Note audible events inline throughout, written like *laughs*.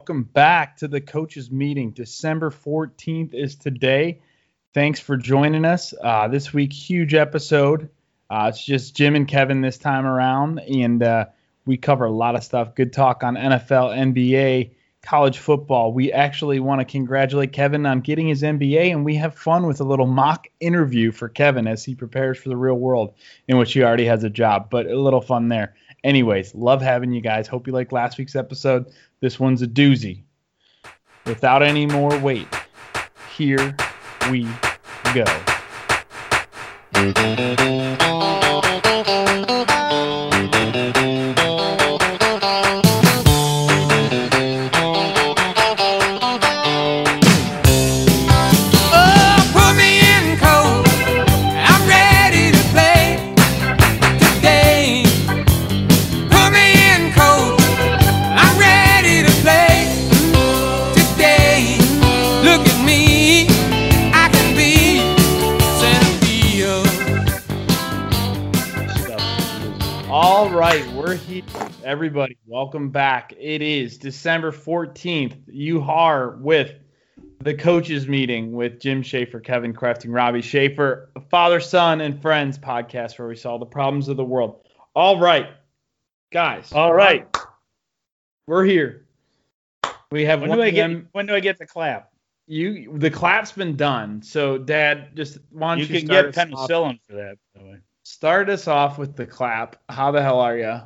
Welcome back to the coaches meeting. December 14th is today. Thanks for joining us. Uh, this week, huge episode. Uh, it's just Jim and Kevin this time around, and uh, we cover a lot of stuff. Good talk on NFL, NBA, college football. We actually want to congratulate Kevin on getting his MBA, and we have fun with a little mock interview for Kevin as he prepares for the real world, in which he already has a job, but a little fun there. Anyways, love having you guys. Hope you like last week's episode. This one's a doozy. Without any more wait, here we go. Everybody, welcome back. It is December 14th. You are with the coaches meeting with Jim Schaefer, Kevin Crafting, Robbie Schaefer, Father, Son, and Friends podcast where we solve the problems of the world. All right, guys. All right. We're here. We have When do I get? When do I get the clap? You the clap's been done. So Dad, just why don't You you, can start get us off- penicillin for that. By the way. Start us off with the clap. How the hell are you?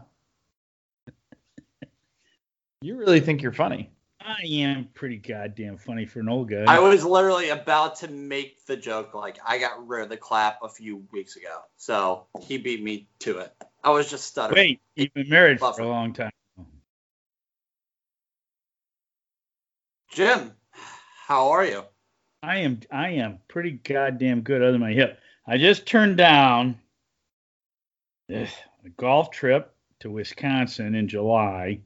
You really think you're funny? I am pretty goddamn funny for an old guy. I was literally about to make the joke like I got rid of the clap a few weeks ago, so he beat me to it. I was just stuttering. Wait, you've been married for a long time. Jim, how are you? I am. I am pretty goddamn good. Other than my hip, I just turned down ugh, a golf trip to Wisconsin in July.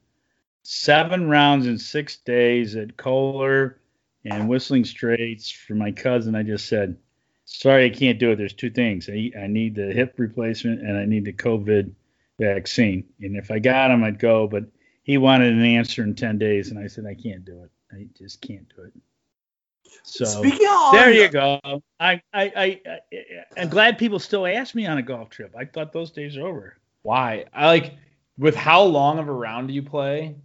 Seven rounds in six days at Kohler and Whistling Straits for my cousin. I just said, sorry, I can't do it. There's two things. I, I need the hip replacement and I need the COVID vaccine. And if I got them, I'd go. But he wanted an answer in 10 days, and I said, I can't do it. I just can't do it. So Speaking of there you go. I, I, I, I, I'm glad people still ask me on a golf trip. I thought those days are over. Why? I like with how long of a round do you play,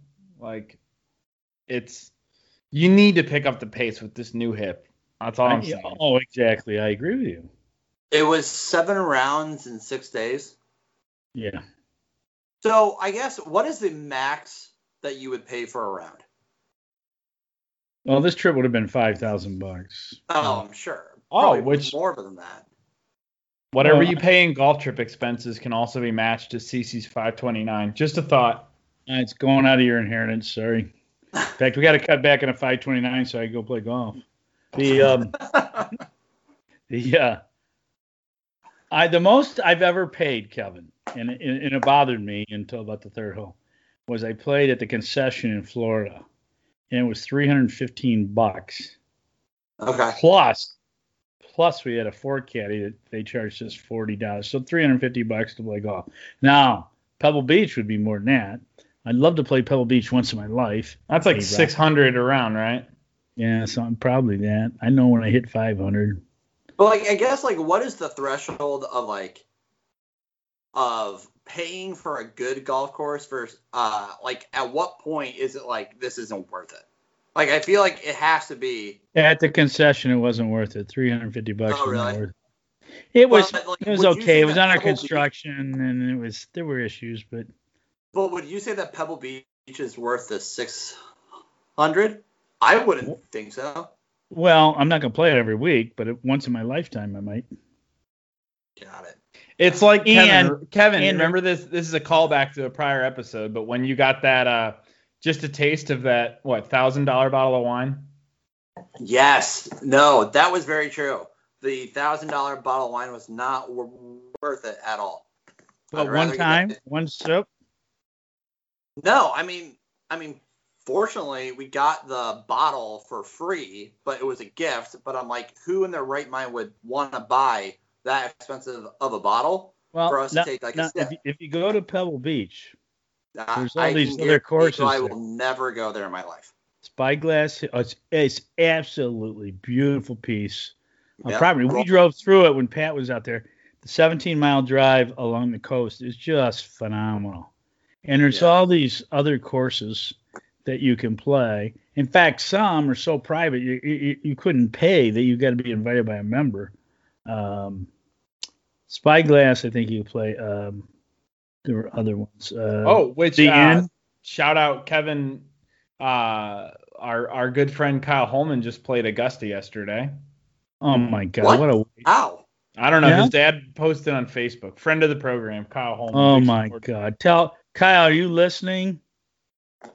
like it's you need to pick up the pace with this new hip. That's all I'm saying. oh, exactly. I agree with you. It was seven rounds in six days. Yeah. So I guess what is the max that you would pay for a round? Well, this trip would have been five thousand bucks. Oh, um, I'm sure. Oh, Probably which- more than that. Whatever Well, you pay in golf trip expenses can also be matched to CC's 529. Just a thought. Uh, It's going out of your inheritance. Sorry. In fact, we got to cut back in a 529 so I can go play golf. The um, *laughs* the uh, I the most I've ever paid, Kevin, and it, and it bothered me until about the third hole, was I played at the concession in Florida, and it was 315 bucks okay. plus plus we had a four caddy that they charged us forty dollars, so 350 bucks to play golf. Now Pebble Beach would be more than that. I'd love to play Pebble Beach once in my life. That's like 600 around, right? Yeah, so I'm probably that. I know when I hit 500. But like, I guess like, what is the threshold of like, of paying for a good golf course versus, uh, like, at what point is it like this isn't worth it? Like, I feel like it has to be. At the concession, it wasn't worth it. 350 bucks Oh, really? it. It was Well, like, it was okay. It was under Pebble Beach- construction and it was there were issues, but But would you say that Pebble Beach is worth the six hundred? I wouldn't think so. well, I'm not gonna play it every week, but it, once in my lifetime I might. Got it. It's like Kevin. And- Kevin, and- remember this? This is a callback to a prior episode, but when you got that, uh, just a taste of that, what thousand dollar bottle of wine? Yes. No, that was very true. The thousand dollar bottle of wine was not w- worth it at all. But one time, one sip. No, I mean, I mean, fortunately, we got the bottle for free, but it was a gift. But I'm like, who in their right mind would want to buy that expensive of a bottle? Well, For us to take, like, a sip. if, you, if you go to Pebble Beach, I- There's all I these other courses I there. will never go there in my life. Spyglass. It's, it's absolutely beautiful piece of Yeah. property. We drove through it when Pat was out there. The 17 mile drive along the coast is just phenomenal. And there's Yeah. all these other courses that you can play. In fact, some are so private you you, you couldn't pay that you got to be invited by a member. Um, Spyglass, I think you play. Um, there were other ones. Uh, Oh, which the uh, end. shout out Kevin, uh, our our good friend Kyle Holman just played Augusta yesterday. Oh my God! What? What, a Ow. I don't know. Yeah? His dad posted on Facebook. Friend of the program, Kyle Holman. oh my. God! Tell Kyle, are you listening?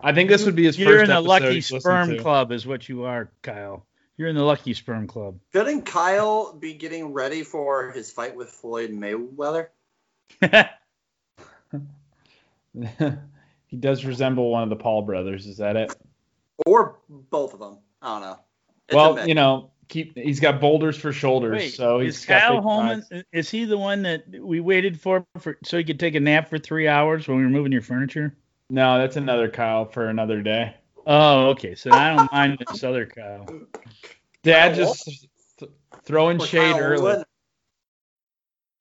I think this would be his You're first in the lucky sperm club, is what you are, Kyle. You're in the lucky sperm club. Couldn't Kyle be getting ready for his fight with Floyd Mayweather? *laughs* he does resemble one of the Paul brothers. Is that it? Or both of them? I don't know. It's well, you know, keep he's got boulders for shoulders, Wait, so he's is got Kyle big Holman? thighs. Is he the one that we waited for, for so he could take a nap for three hours when we were moving your furniture? No, that's another Kyle for another day. Oh, okay. So I don't mind this other Kyle. Dad Kyle just th- throwing Or shade Kyle early. Wood.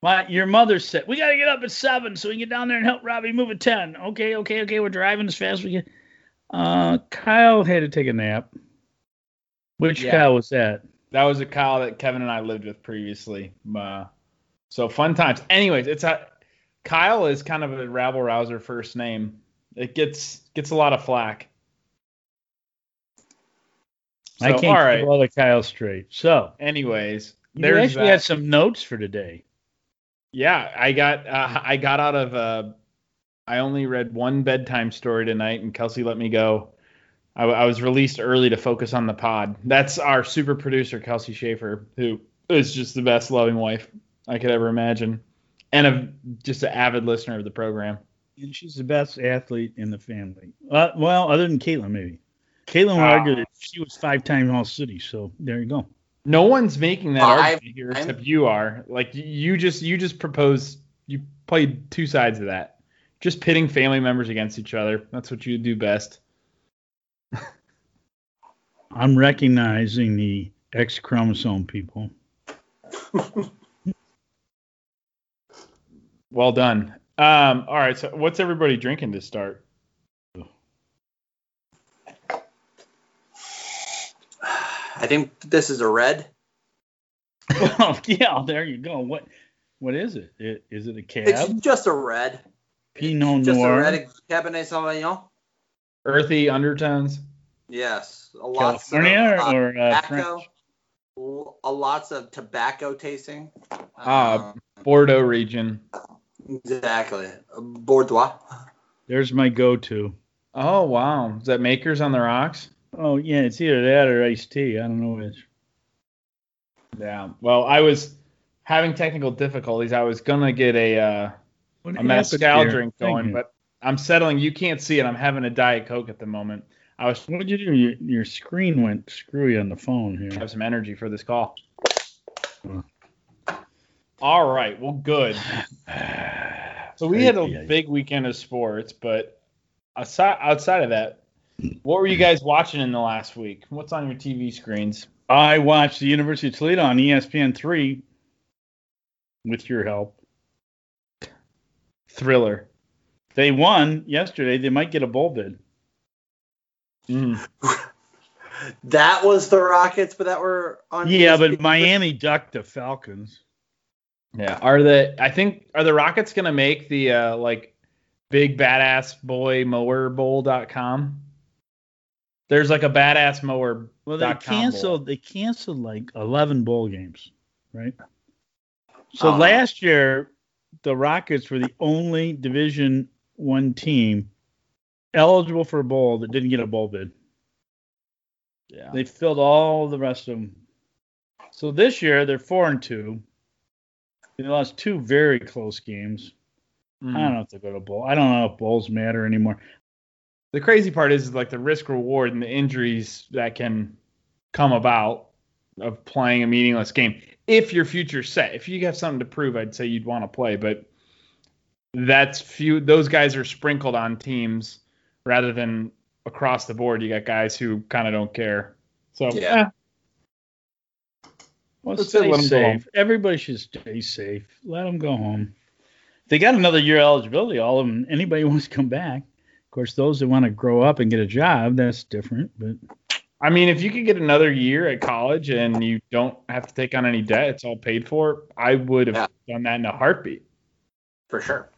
My, your mother said we got to get up at seven so we can get down there and help Robbie move at ten. Okay, okay, okay. We're driving as fast as we can. Uh, Kyle had to take a nap. Which Yeah. Kyle was that? That was a Kyle that Kevin and I lived with previously. Uh, so fun times. Anyways, it's a Kyle is kind of a rabble rouser first name. It gets gets a lot of flack. I can't all right. keep all the Kyle straight. So Anyways, you actually that. had some notes for today. Yeah, I got uh, I got out of uh, I only read one bedtime story tonight, and Kelsey let me go. I, I was released early to focus on the pod. That's our super producer Kelsey Schaefer, who is just the best loving wife I could ever imagine, and a just an avid listener of the program. And she's the best athlete in the family. Uh, well, other than Caitlin, maybe. Caitlin would Ah. argue that she was five time All City. So there you go. No one's making that Five argument here times? except you are. Like you just you just proposed you played two sides of that. Just pitting family members against each other. That's what you do best. I'm recognizing the X chromosome people. *laughs* Well done. Um, all right, so what's everybody drinking to start? *sighs* I think this is a red. well, *laughs* yeah, there you go. What what is it? it is it a cab? It's just a red. Pinot Noir. Just a red Cabernet Sauvignon. Earthy undertones. Yes. A lot California of, uh, or uh, tobacco. French? l- A lots of tobacco tasting. Ah. Um, Bordeaux region. exactly. Bordeaux. There's my go-to. Oh wow, is that Makers on the rocks? Oh yeah, it's either that or iced tea. I don't know which. Yeah. Well, I was having technical difficulties. I was gonna get a uh, What a happened mezcal drink going, but I'm settling. You can't see it. I'm having a diet coke at the moment. I was What did you do? Your, your screen went screwy on the phone here. have some energy for this call. All right. Well, good. *sighs* So we had a big weekend of sports, but outside of that, what were you guys watching in the last week? What's on your TV screens? I watched the University of Toledo on ESPN three with your help. Thriller. They won yesterday. They might get a bowl bid. Mm. *laughs* That was the Rockets, but that were on. Yeah, ESPN. but Miami ducked the Falcons. Yeah. Are the I think are the Rockets gonna make the uh, like big badass boy mower bowl.com? There's like a badass mower. Well, they dot com bowl. canceled. They canceled like eleven bowl games, right? So Oh. last year, the Rockets were the only Division One team eligible for a bowl that didn't get a bowl bid. Yeah. They filled all the rest of them. So this year they're four and two. They lost two very close games. Mhm. I don't know if they go to bowl. I don't know if bowls matter anymore. the crazy part is, is like the risk reward and the injuries that can come about of playing a meaningless game. If your future's set, if you have something to prove, I'd say you'd want to play, but that's few. Those guys are sprinkled on teams rather than across the board, you got guys who kind of don't care. So Yeah. eh, Well, Let's stay let 'em safe. Everybody should stay safe. Let them go home. They got another year eligibility. All of them. Anybody *laughs* wants to come back. Of course, those that want to grow up and get a job, that's different. But I mean, if you could get another year at college and you don't have to take on any debt, it's all paid for. I would have Yeah. done that in a heartbeat. for sure.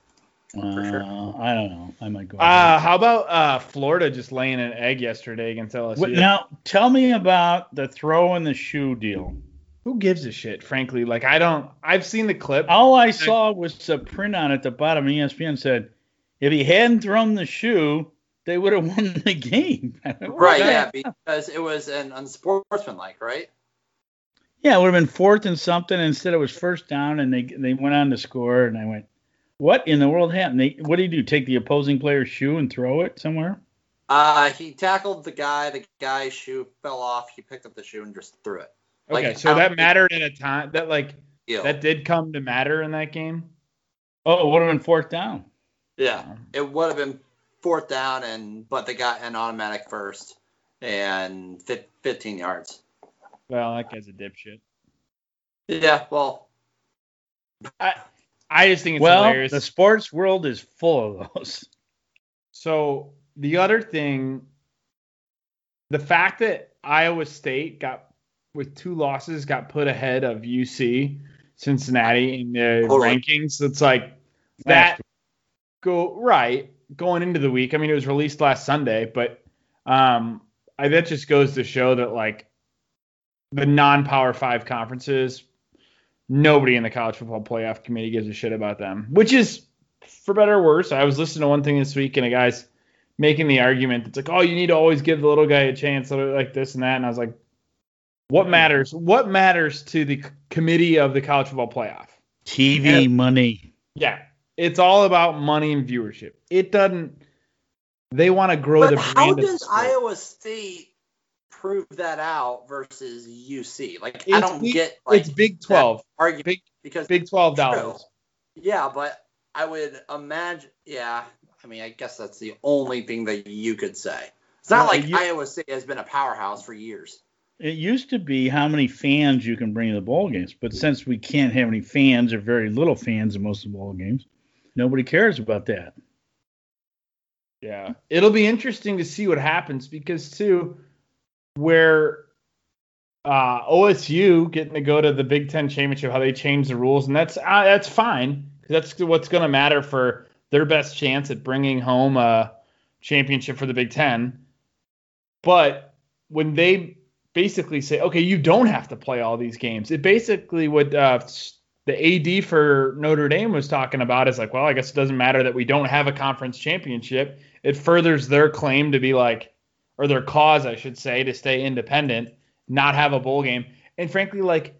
Uh, sure. I don't know. I might go. Uh, how about uh, Florida just laying an egg yesterday against LSU? What- now, tell me about the throw in the shoe deal. Who gives a shit? Frankly, like I don't. I've seen the clip. All I saw was a print on at the bottom. ESPN said, if he hadn't thrown the shoe, they would have *laughs* won the game. *laughs* Right, yeah, because it was an unsportsmanlike, right? Yeah, it would have been fourth and something. Instead, it was first down, and they they went on to score. And I went, "What in the world happened? They, what did you do? Take the opposing player's shoe and throw it somewhere?" Uh, he tackled the guy. The guy's shoe fell off. He picked up the shoe and just threw it. okay, like, so that mattered at a time. That like Ew. that did come to matter in that game. Oh, it would have been fourth down. yeah, it would have been fourth down, and but they got an automatic first and fif- 15 yards. Well, that guy's a dipshit. Yeah, well, I I just think it's well, hilarious. the sports world is full of those. So the other thing, the fact that Iowa State got with two losses got put ahead of UC Cincinnati in the Totally. rankings. It's like that go right going into the week. I mean, it was released last Sunday, but um, I that just goes to show that like the non-power five conferences, nobody in the college football playoff committee gives a shit about them, which is for better or worse. I was listening to one thing this week, and a guy's making the argument that's like, oh, you need to always give the little guy a chance, like this and that. And I was like, what mm-hmm. matters? What matters to the committee of the college football playoff? TV Yeah. money. Yeah, it's all about money and viewership. It doesn't. They want to grow but the how brand. of does sport. Iowa State prove that out versus UC? Like, I It's don't big- get like it's Big Twelve, argument Big- because Big Twelve dollars. Yeah, but I would imagine. Yeah, I mean, I guess that's the only thing that you could say. It's not Well, like you- Iowa State has been a powerhouse for years. It used to be how many fans you can bring to the ball games, but since we can't have any fans or very little fans in most of the bowl games, nobody cares about that. Yeah, it'll be interesting to see what happens because too, where uh, OSU getting to go to the Big Ten championship, how they changed the rules, and that's uh, that's fine 'cause that's what's going to matter for their best chance at bringing home a championship for the Big Ten. But when they basically say, okay, you don't have to play all these games, it basically what uh, the AD for Notre Dame was talking about is like, well, I guess it doesn't matter that we don't have a conference championship. It furthers their claim to be like, or their cause, I should say, to stay independent, not have a bowl game. And frankly, like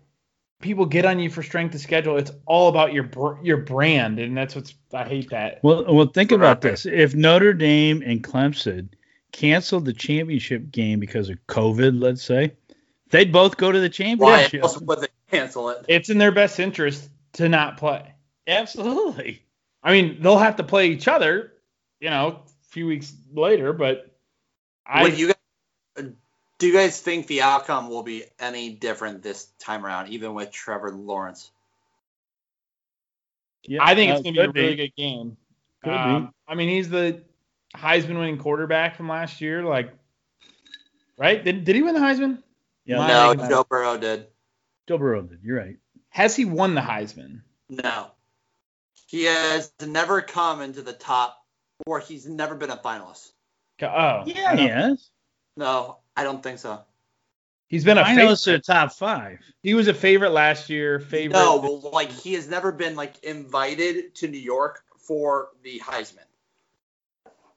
people get on you for strength of schedule. It's all about your br- your brand, and that's what's I hate that. Well, well, think about this: if Notre Dame and Clemson canceled the championship game because of COVID, let's say, they'd both go to the Why championship. else would they cancel it? It's in their best interest to not play. Absolutely. I mean, they'll have to play each other, you know, a few weeks later, but I Would you guys, do you guys think the outcome will be any different this time around, even with Trevor Lawrence? Yeah, I think uh, it's going to be a could really good game. Um, I mean, he's the Heisman winning quarterback from last year. Like, right? Did, did he win the Heisman? Yeah, no, think- Joe Burrow did. Joe Burrow did. You're right. Has he won the Heisman? No, he has never come into the top, or he's never been a finalist. Oh, Yeah, he has. No, I don't think so. He's been a I know it's favorite. the top five. He was a favorite last year. Favorite. No, but like he has never been like invited to New York for the Heisman.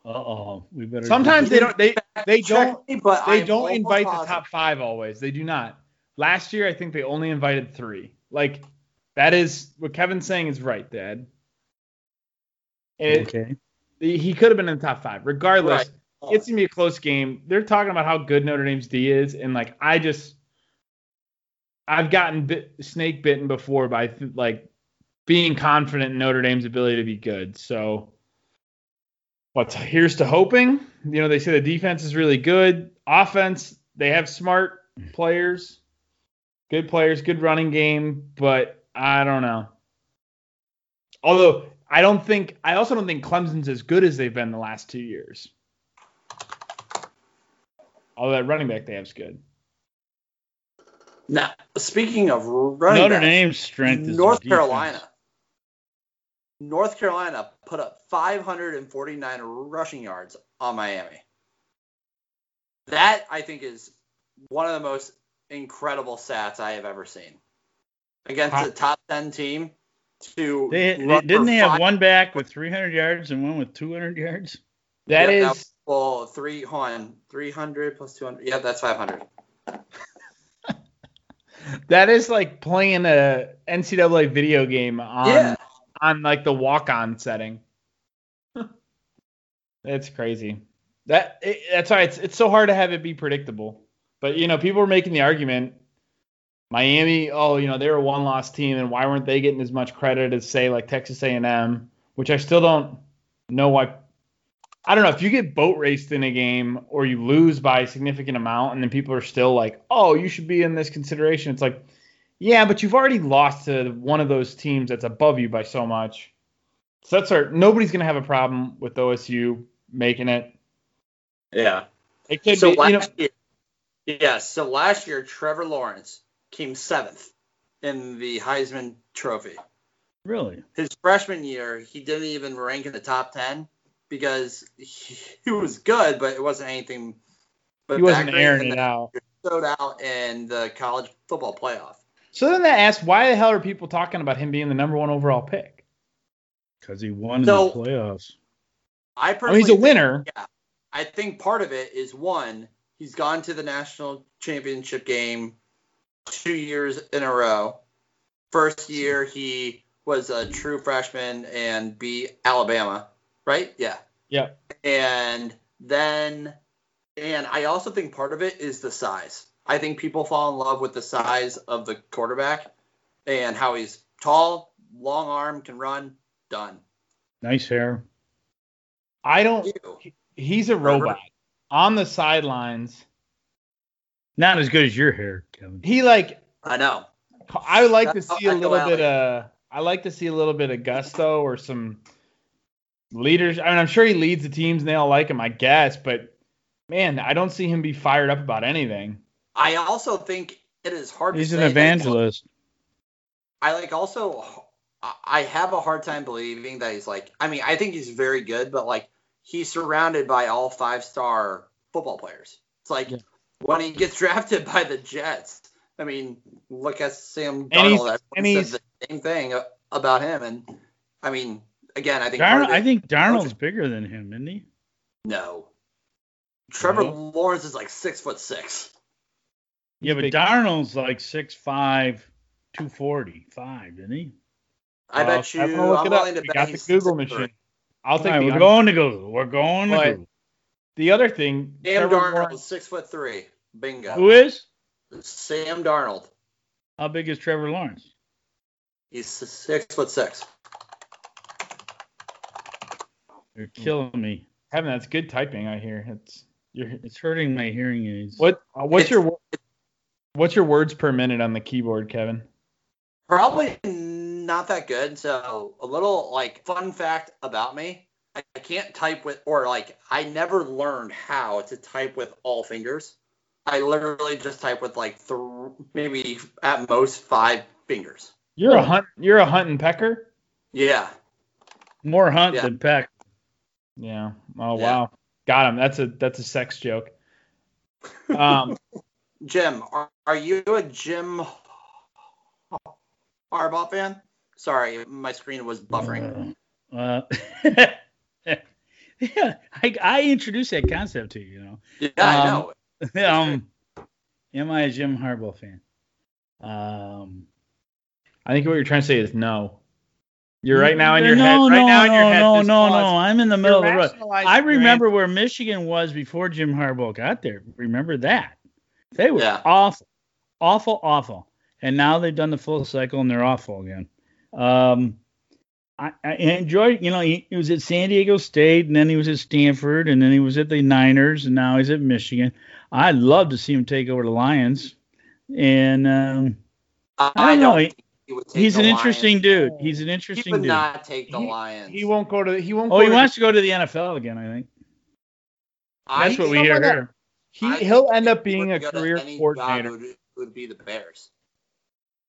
Uh oh, we better. Sometimes they don't. They they don't. me, but They I'm don't almost invite the top five always. They do not. Last year, I think they only invited three. Like that is what Kevin's saying is right, Dad. It, Okay. He could have been in the top five, regardless. Right. It's gonna be a close game. They're talking about how good Notre Dame's D is, and like I just, I've gotten bit, snake bitten before by like being confident in Notre Dame's ability to be good. So But here's to hoping. You know, they say the defense is really good. Offense, they have smart players, good players, good running game, but I don't know. Although I don't think I also don't think Clemson's as good as they've been the last two years. Although that running back they have is good. Now, speaking of running Notre backs, Dame's strength is North their defense. Carolina. North Carolina put up 549 rushing yards on Miami. That I think is one of the most incredible stats I have ever seen against Huh. a top 10 team. To They, they- run didn't for they have five- one back with 300 yards and one with 200 yards? That Yep, is three on 300 plus 200. Yeah, that's 500. *laughs* that is like playing a NCAA video game on yeah, on like the walk-on setting. That's crazy. That it, that's why it's it's so hard to have it be predictable. But you know, people were making the argument Miami, oh, you know, they were a one-loss team and why weren't they getting as much credit as say like Texas A&M, which I still don't know why I don't know if you get boat raced in a game or you lose by a significant amount and then people are still like, "Oh, you should be in this consideration." It's like, "Yeah, but you've already lost to one of those teams that's above you by so much." So that's our nobody's going to have a problem with OSU making it. yeah. It could so be, last you know, year, yeah. So last year, Trevor Lawrence came seventh in the Heisman Trophy. Really? His freshman year, he didn't even rank in the top ten because he, *laughs* he was good, but it wasn't anything. But he wasn't that great, airing it out. Showed out in the college football playoff. So then that asks, why the hell are people talking about him being the number one overall pick? Because he won So- in the playoffs. I I personally mean, he's a think- winner. I think part of it is one, he's gone to the national championship game two years in a row. First year he was a true freshman and beat Alabama, right? Yeah. Yeah. And then and I also think part of it is the size. I think people fall in love with the size of the quarterback and how he's tall, long arm, can run, done. Nice hair. I don't. Ew. He's a robot on the sidelines. Not as good as your hair, Kevin. He like I know. I would like to see a little bit of I like to see a little bit of gusto or some leaders. I mean, I'm sure he leads the teams and they all like him, I guess, but man, I don't see him be fired up about anything. I also think it is hard He's to an evangelist. I like also I- have a hard time believing that he's like I mean I think he's very good but like he's surrounded by all five star football players. It's like Yeah. when he gets *laughs* drafted by the Jets. I mean look at Sam And he's- Darnold. and he's- said the same thing about him and I mean again I think part Darnold, it- I think Darnold's bigger than him, isn't he? no. Trevor No? Lawrence is like six foot six. Yeah, but big. Darnold's like 6'5", 245, isn't he? I Uh, bet you I'm gonna look I'm it up. willing to We bet got the he's Google 6'3". machine. I'll take All right, the we're under. going to Google. We're going to Google. The other thing, Sam Trevor Darnold Lawrence- is six foot three. Bingo. Who is? Sam Darnold. How big is Trevor Lawrence? He's six foot six. You're killing me. Kevin, that's good typing. I hear it's. You're, It's hurting my hearing aids. what? uh, what's It's- your what's your words per minute on the keyboard, Kevin? Probably not that good. So a little like fun fact about me: I I can't type with, or like I never learned how to type with all fingers. I literally just type with like three, maybe at most five fingers. You're a hunt. You're a hunt and pecker. Yeah. More Hunt Yeah. than Peck. Yeah. Oh Yeah. wow. Got him. That's a that's a sex joke. Um. *laughs* Jim, are, are you a Jim Harbaugh fan? Sorry, my screen was buffering. Uh, *laughs* yeah, I, I introduced that concept to you. You know. yeah, I um, know. *laughs* um, am I a Jim Harbaugh fan? Um, I think what you're trying to say is no. You're right now in your no, head. No, Right now in your no, head. no, this no, no. I'm in the middle of you're the road. I remember where Michigan was before Jim Harbaugh got there. Remember that? They were Yeah. awful, awful, awful. And now they've done the full cycle and they're awful again. Um, I, I enjoyed. You know, he, he was at San Diego State, and then he was at Stanford, and then he was at the Niners, and now he's at Michigan. I'd love to see him take over the Lions. And um, I, I don't know. don't He, think he would take he's the an interesting Lions. dude. He's an He interesting would dude. not take the He- Lions. He won't go to. He won't. Oh, go he to, wants to go to the NFL again. I think I that's what we hear like that. here. He I he'll end up being a career coordinator. Would, would be the Bears.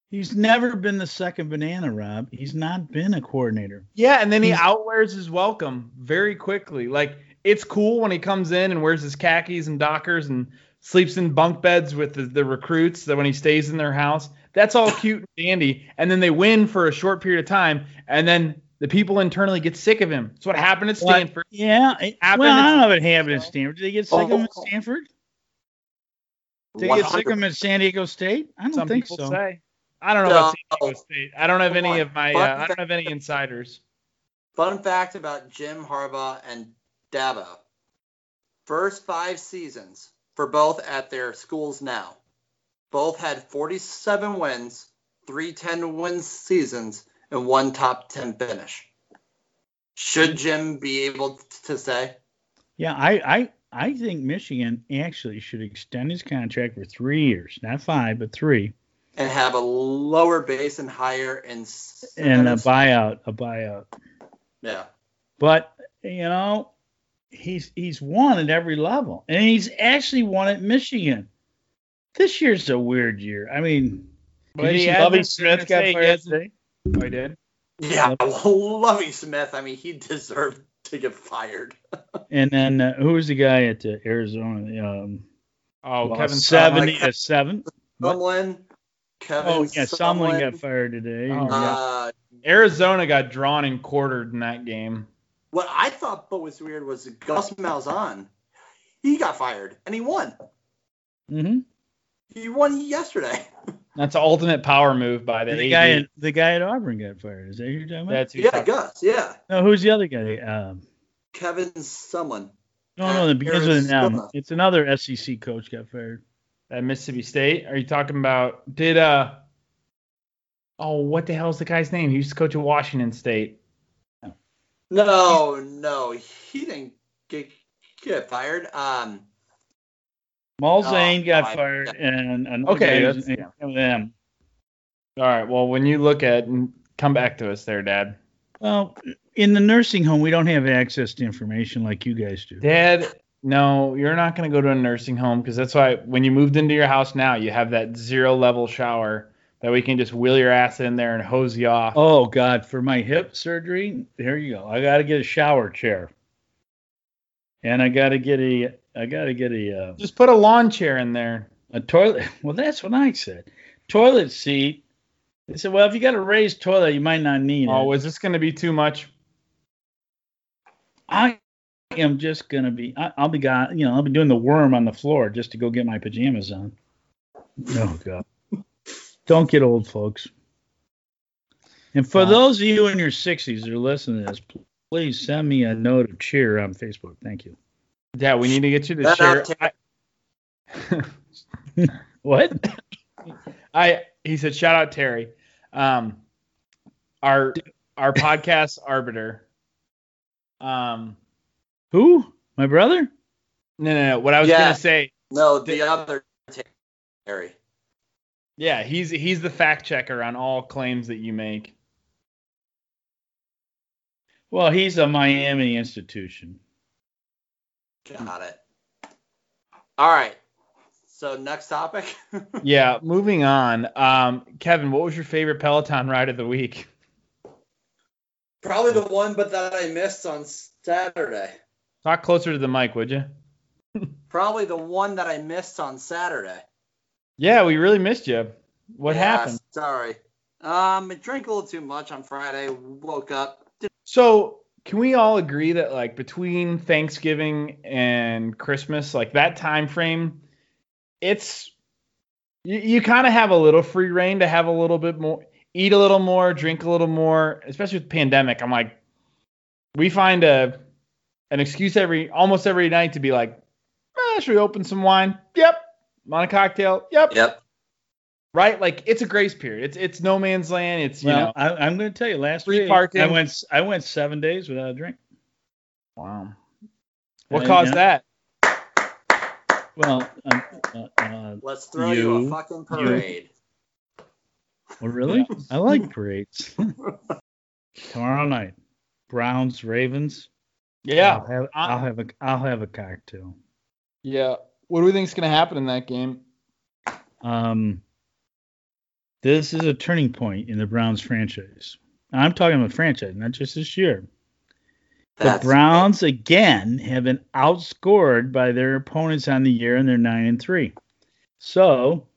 He's never been the second banana, Rob. He's not been a coordinator. Yeah, and then he He's- outwears his welcome very quickly. Like it's cool when he comes in and wears his khakis and dockers and sleeps in bunk beds with the, the recruits that when he stays in their house. That's all cute and dandy. And then they win for a short period of time, and then the people internally get sick of him. That's what happened at What? Stanford. Yeah. it- Happened well, I don't know if it happened at Stanford. Did they get sick of him at Oh. Stanford? Did they get sick of him at San Diego State? I don't Some think so. say. I don't know about San Diego State. I don't have Come any on. of my. Uh, I don't have any insiders. Fun fact about Jim Harbaugh and Dabo. First five seasons for both at their schools now. Both had 47 wins, three 10 win seasons, and one top 10 finish. Should Jim be able to say? Yeah, I, I I think Michigan actually should extend his contract for three years, not five, but three, And have a lower base and higher in and a buyout, a buyout. yeah. But you know, he's he's won at every level, and he's actually won at Michigan. This year's a weird year. I mean, But did you see hasn't- I Smith got fired hasn't- today. Oh, he did. Yeah, Lovie Smith. I mean, he deserved to get fired. *laughs* And then uh, who was the guy at uh, Arizona? Um, Oh, lost Kevin seventy Sumlin. to seven. What? Sumlin, Kevin Oh yeah, Sumlin got fired today. Oh, yeah. Uh, Arizona got drawn and quartered in that game. what I thought but was weird was Gus Malzahn. He got fired and he won. hmm He won yesterday. *laughs* That's an ultimate power move by the, The AD. guy, at, the guy at Auburn got fired. Is that who you're talking about? That's who Yeah, Gus. Yeah, no, who's the other guy? Um, Kevin someone. no, no, it begins with an M. It's another SEC coach got fired. at Mississippi State. Are you talking about did uh oh what the hell's the guy's name? He used to coach at Washington State. No, no, he didn't get get fired. Um, Malzahn Oh, got I- fired, and another Okay, guy was- that's- with them. All right. Well, when you look at and come back to us there, Dad. Well, in the nursing home, we don't have access to information like you guys do. Dad, no, you're not going to go to a nursing home because that's why when you moved into your house now, you have that zero level shower that we can just wheel your ass in there and hose you off. Oh God, for my hip surgery, there you go. I got to get a shower chair, and I got to get a, I got to get a, uh, Just put a lawn chair in there. a toilet. *laughs* Well, that's what I said. Toilet seat. They said, well, if you got a raised toilet, you might not need it. Oh, is this going to be too much? I am just gonna be. I, I'll be got. You know, I'll be doing the worm on the floor just to go get my pajamas on. Oh God! Don't get old, folks. And for Wow. those of you in your 60s that are listening to this, please send me a note of cheer on Facebook. Thank you. Yeah, we need to get you to share. I, *laughs* What? I he said shout out Terry, um, our our podcast arbiter. Um, Who? My brother? no, no, no. What I was Yeah. gonna say, no, the other Terry. yeah, he's he's the fact checker on all claims that you make. Well, he's a Miami institution. Got it. All right. So next topic. *laughs* Yeah, moving on. Um, Kevin, what was your favorite Peloton ride of the week? Probably the one, but that I missed on Saturday. Talk closer to the mic, would you? Probably the one that I missed on Saturday. Yeah, we really missed you. What Yeah, happened? Sorry. Um, I drank a little too much on Friday. Woke up. So, can we all agree that like between Thanksgiving and Christmas, like that time frame, it's you, you kind of have a little free reign to have a little bit more, eat a little more, drink a little more, especially with the pandemic. I'm like, we find a an excuse every almost every night to be like, eh, should we open some wine? Yep. Want a cocktail? Yep. Yep. Right? Like it's a grace period. It's it's no man's land. It's you well, know. I, I'm going to tell you. Last Free week, parking. I went. I went seven days without a drink. Wow. What Uh, caused yeah. that? Well, um, uh, uh, Let's throw you, You- a fucking parade. well, really? I like parades. *laughs* Tomorrow night, Browns, Ravens. Yeah. I'll have, I- I'll have a. I'll have a cocktail. Yeah. What do we think is going to happen in that game? Um, this is a turning point in the Browns franchise. I'm talking about franchise, not just this year. The That's- Browns again have been outscored by their opponents on the year, and they're nine and three. So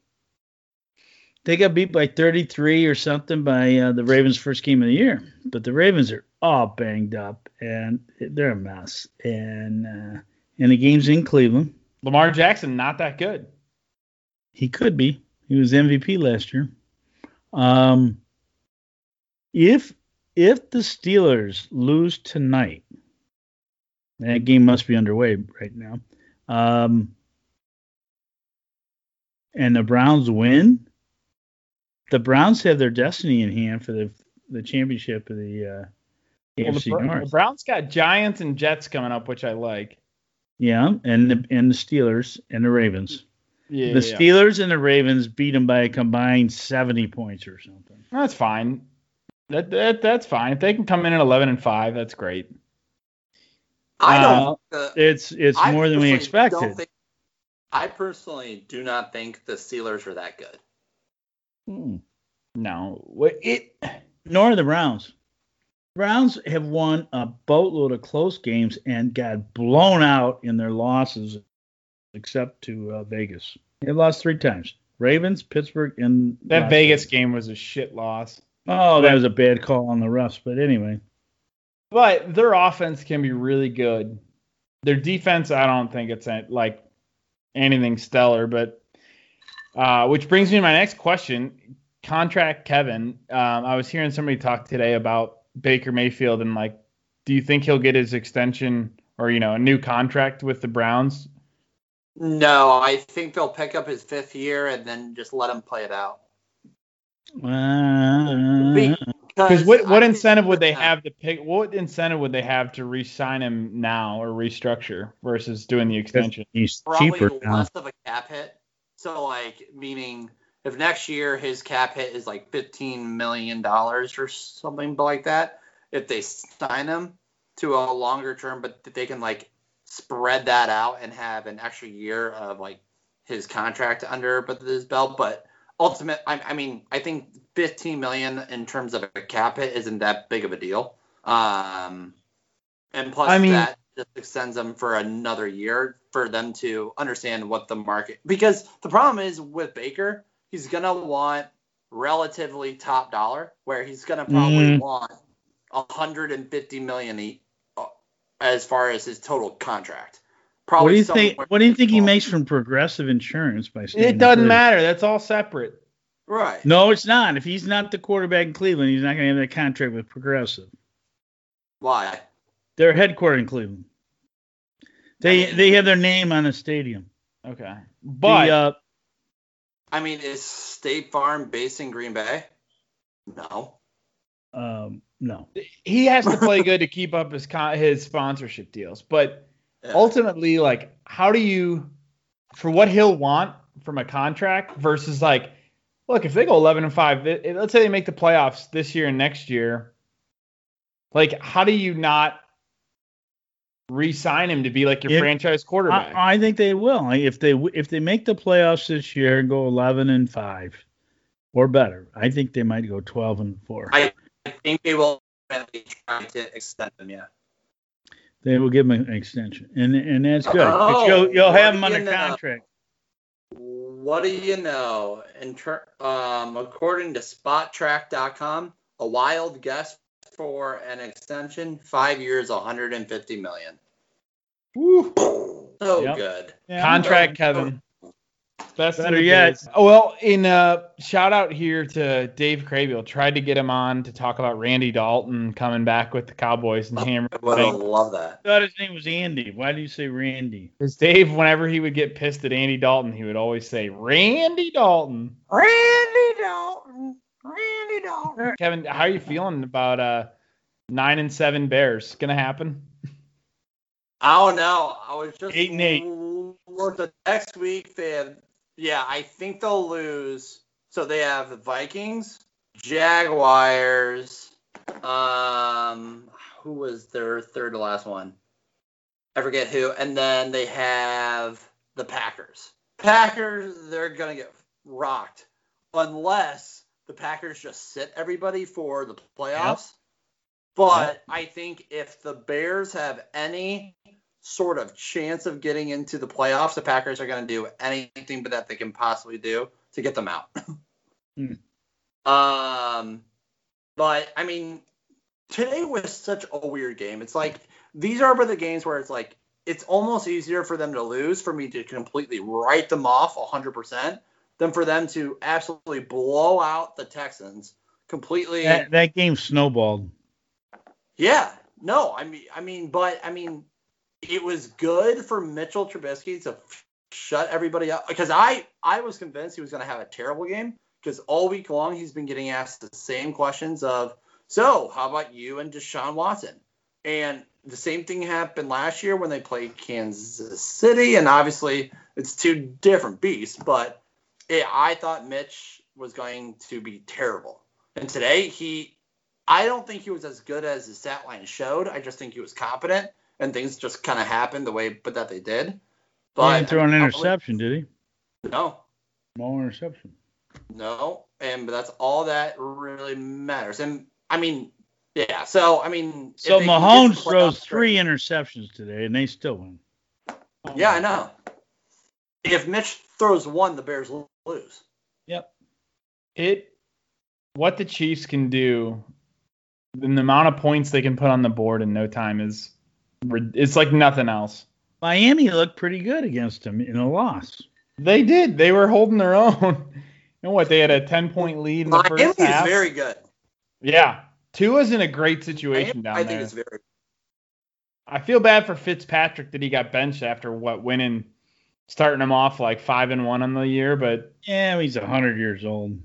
they got beat by 33 or something by uh, the Ravens' first game of the year. But the Ravens are all banged up, and they're a mess. And uh, and the game's in Cleveland. Lamar Jackson not that good. He could be. He was MVP last year. Um, if if the Steelers lose tonight, that game must be underway right now. Um, and the Browns win, the Browns have their destiny in hand for the the championship of the uh, Well, the, AFC Br- the Browns got Giants and Jets coming up, which I like. yeah, and the and the Steelers and the Ravens. Yeah. the yeah. Steelers and the Ravens beat them by a combined 70 points or something. That's fine. That, that that's fine. If they can come in at 11 and 5, that's great. I don't. uh, It's it's I more than we personally don't expected. think- I personally do not think the Steelers are that good. Hmm. No. It Nor are the Browns. Browns have won a boatload of close games and got blown out in their losses, except to uh, Vegas. They lost three times: Ravens, Pittsburgh, and that Vegas game was a shit loss. Oh, that was a bad call on the refs. But anyway, But their offense can be really good. Their defense, I don't think it's uh, like anything stellar. But uh, which brings me to my next question: contract Kevin. Um, I was hearing somebody talk today about Baker Mayfield and like, do you think he'll get his extension or you know a new contract with the Browns? No, I think they'll pick up his fifth year and then just let him play it out. Because what what think incentive would they that- have to pick? What incentive would they have to re-sign him now or restructure versus doing the extension? he's Probably cheaper now. less of a cap hit. So like meaning if next year his cap hit is like fifteen million dollars or something like that, if they sign him to a longer term, but they can like spread that out and have an extra year of like his contract under but his belt. But ultimate, I, I mean, I think fifteen million in terms of a cap hit isn't that big of a deal. Um, and plus I mean- that just extends them for another year for them to understand what the market because the problem is with Baker, he's gonna want relatively top dollar, where he's gonna probably Mhm. want 150 million as far as his total contract. Probably What do you think? What do you think he makes from Progressive Insurance by staying It doesn't matter. That's all separate. Right. No, it's not. If he's not the quarterback in Cleveland, he's not going to have that contract with Progressive. Why? They're headquartered in Cleveland. They I mean- they have their name on the stadium. Okay. But the, uh, I mean, is State Farm based in Green Bay? No. um, no. he has to play good to keep up his con- his sponsorship deals. But Yeah. ultimately, like, how do you, for what he'll want from a contract versus like, look, if they go 11 and five, th- let's say they make the playoffs this year and next year, like, how do you not re-sign him to be like your If- franchise quarterback? I, I think they will. If they if they make the playoffs this year and go 11 and five or better, I think they might go 12 and four. I I think they will at least try to extend them. Yeah. they will give him an extension, and and that's good. Oh, you'll you'll have do him under you know? contract. What do you know? In ter- um, according to Spotrac.com, a wild guess for an extension, five years, 150 million. Woo. So Yep. good. Yeah, Contract Kevin. Best in Better yet. biz. Oh well, in uh shout out here to Dave Crabiel. Tried to get him on to talk about Randy Dalton coming back with the Cowboys and hammer. I would have that. I thought his name was Andy. Why do you say Randy? Because Dave, whenever he would get pissed at Andy Dalton, he would always say Randy Dalton. Randy Dalton. Randy Dalton. Kevin, how are you feeling about uh nine and seven Bears? Gonna happen? I don't know. I was just Eight and eight. Look, the next week they have. Yeah, I think they'll lose. So they have the Vikings, Jaguars. Um, who was their third to last one? I forget who. And then they have the Packers. Packers, they're gonna get rocked unless the Packers just sit everybody for the playoffs. But I think if the Bears have any sort of chance of getting into the playoffs, the Packers are going to do anything but that they can possibly do to get them out. *laughs* Hmm. Um, but I mean, today was such a weird game. It's like these are the games where it's like it's almost easier for them to lose for me to completely write them off 100% than for them to absolutely blow out the Texans completely. That, that game snowballed. Yeah, no, I mean, I mean, but I mean, it was good for Mitchell Trubisky to shut everybody up because I I was convinced he was going to have a terrible game because all week long he's been getting asked the same questions of so how about you and Deshaun Watson? And the same thing happened last year when they played Kansas City and obviously it's two different beasts but it, I thought Mitch was going to be terrible. And today he I don't think he was as good as his stat line showed. I just think he was competent, and things just kind of happened the way, but that they did. He But didn't throw an I mean, interception, did he? No, No interception. no, and but that's all that really matters. And I mean, yeah. So I mean, So they Mahomes throws three great. interceptions today, and they still win. Yeah, I know. If Mitch throws one, the Bears lo- lose. Yep. It what the Chiefs can do, and the amount of points they can put on the board in no time is rid- it's like nothing else. Miami looked pretty good against him in a loss. They did. They were holding their own. *laughs* You know what? They had a 10 point lead in the Miami first is half. very good. yeah. Tua's in a great situation Miami, down I there. I think it's very. I feel bad for Fitzpatrick that he got benched after what winning, starting him off like five and one on the year, but Yeah, he's hundred years old.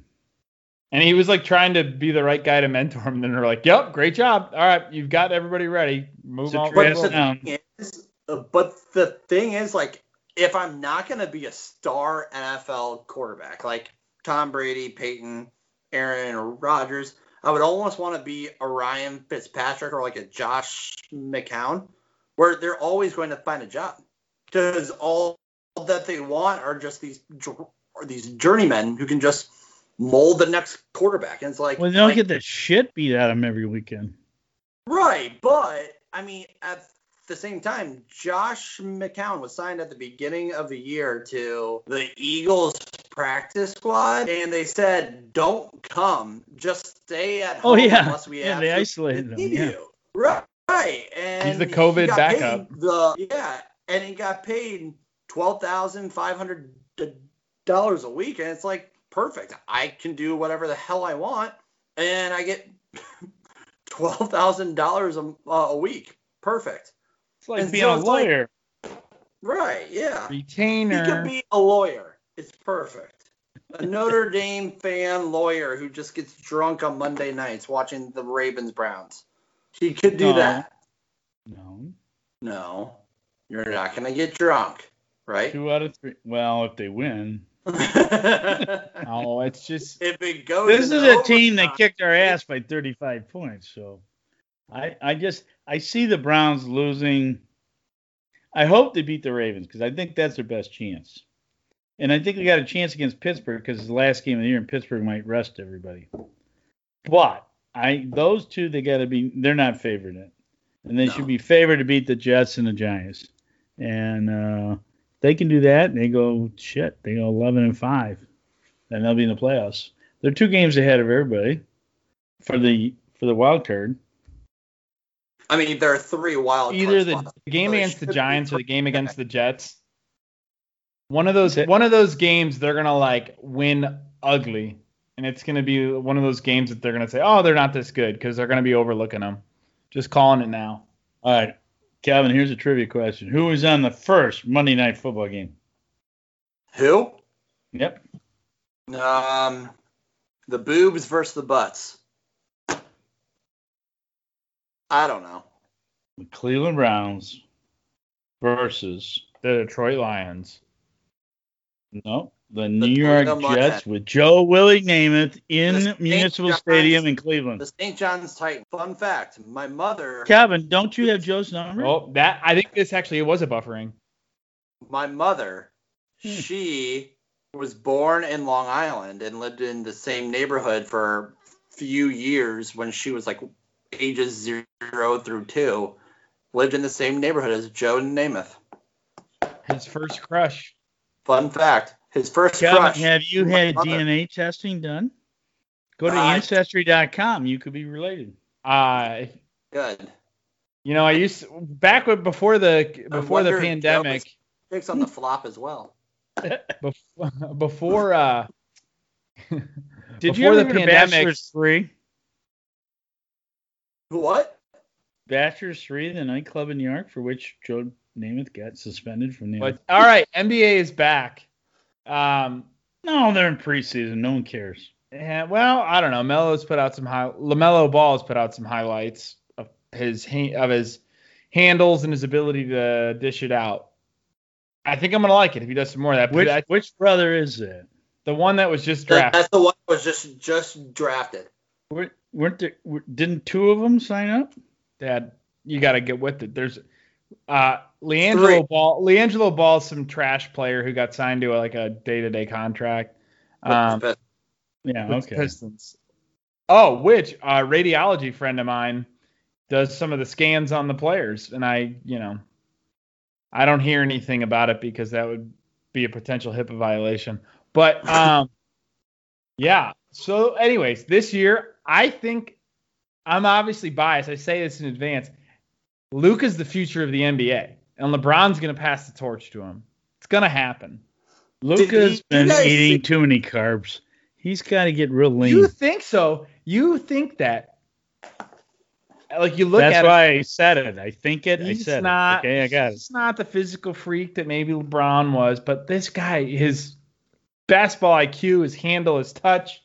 And he was like trying to be the right guy to mentor him. Then they're like, "Yep, great job. All right, you've got everybody ready. Move It's a on." But the um, thing is, uh, but the thing is, like, if I'm not going to be a star NFL quarterback, like Tom Brady, Peyton, Aaron, or Rodgers, I would almost want to be a Ryan Fitzpatrick or like a Josh McCown, where they're always going to find a job because all that they want are just these are these journeymen who can just mold the next quarterback. And it's like, Well, they don't like, get the shit beat out of them every weekend. Right, but I mean, at the same time, Josh McCown was signed at the beginning of the year to the Eagles practice squad, and they said, "Don't come, just stay at Oh, home yeah. unless we Yeah, have they to isolated him, yeah. you." Right, right, and He's the COVID got backup. The yeah, and he got paid twelve thousand five hundred dollars a week, and it's like perfect. I can do whatever the hell I want, and I get *laughs* twelve thousand dollars a a week. Perfect. It's like And being so a it's like- lawyer. Right? Yeah. He Retainer. could be a lawyer. It's perfect. A Notre *laughs* Dame fan lawyer who just gets drunk on Monday nights watching the Ravens Browns. He could do No. that. no, No, you're not gonna get drunk, right? two out of three. Well, if they win, if *laughs* oh, it's just if it goes, this is into a team that kicked our ass by 35 points. So, I, I just, I see the Browns losing. I hope they beat the Ravens because I think that's their best chance. And I think we got a chance against Pittsburgh because it's the last game of the year, and Pittsburgh might rest everybody. But I, those two, they got to be. They're not favored in it, and they No. should be favored to beat the Jets and the Giants. And uh, they can do that. And they go shit. They go 11 and five, and they'll be in the playoffs. They're two games ahead of everybody for the for the wild card. I mean, there are three wild either card the spots. game So against the Giants or the game against the Jets. One of those one of those games they're gonna like win ugly, and it's gonna be one of those games that they're gonna say, oh, they're not this good because they're gonna be overlooking them. Just calling it now. All right, Kevin. Here's a trivia question: Who was on the first Monday Night Football game? Who? Yep. Um, the boobs versus the butts. I don't know. The Cleveland Browns versus The Detroit Lions. no the New York Jets Mudhens. with Joe Willie Namath in The Municipal John's- Stadium in Cleveland. The St. John's Titan. Fun fact: My mother, Kevin, don't you have Joe's number? Oh, that I think this actually it was a buffering. my mother, Hmm. she was born in Long Island and lived in the same neighborhood for a few years when she was like ages zero through two. Lived in the same neighborhood as Joe Namath. His first crush. Fun fact: His first Kevin, crush. have you had mother. DNA testing done? Go to Uh, ancestry.com. You could be related. Uh, Good. you know, I used back before the I before the wonder if Joe pandemic. Picks on the flop as well. *laughs* before, *laughs* before uh *laughs* Did before you ever the pandemic Bachelor's Three? What? Bachelor's Three, the nightclub in New York, for which Joe Namath got suspended from the. but all right nba is back um no, they're in preseason. No one cares. yeah, well i don't know melo's put out some high lamelo ball has put out some highlights of his ha- of his handles and his ability to dish it out i think i'm gonna like it if he does some more of that Which That- which brother is it? the one that was just drafted That's the one that was just just drafted. Weren't, weren't there, didn't two of them sign up? dad you gotta get with it there's uh Three. ball LiAngelo ball's some trash player who got signed to like a day-to-day contract um Yeah, okay. Pistons. Oh, which uh, radiology friend of mine does some of the scans on the players, and I, you know, I don't hear anything about it because that would be a potential HIPAA violation. But *laughs* um, yeah. So, anyways, this year I think I'm obviously biased. I say this in advance. Luka's the future of the NBA, and LeBron's going to pass the torch to him. It's going to happen. Luka's been eating see- too many carbs. He's got to get real lean. You think so? You think that? Like you look That's at it, That's why I said it. I think it. I said not. it. Okay, I got it. He's not the physical freak that maybe LeBron was, but this guy, his basketball IQ, his handle, his touch.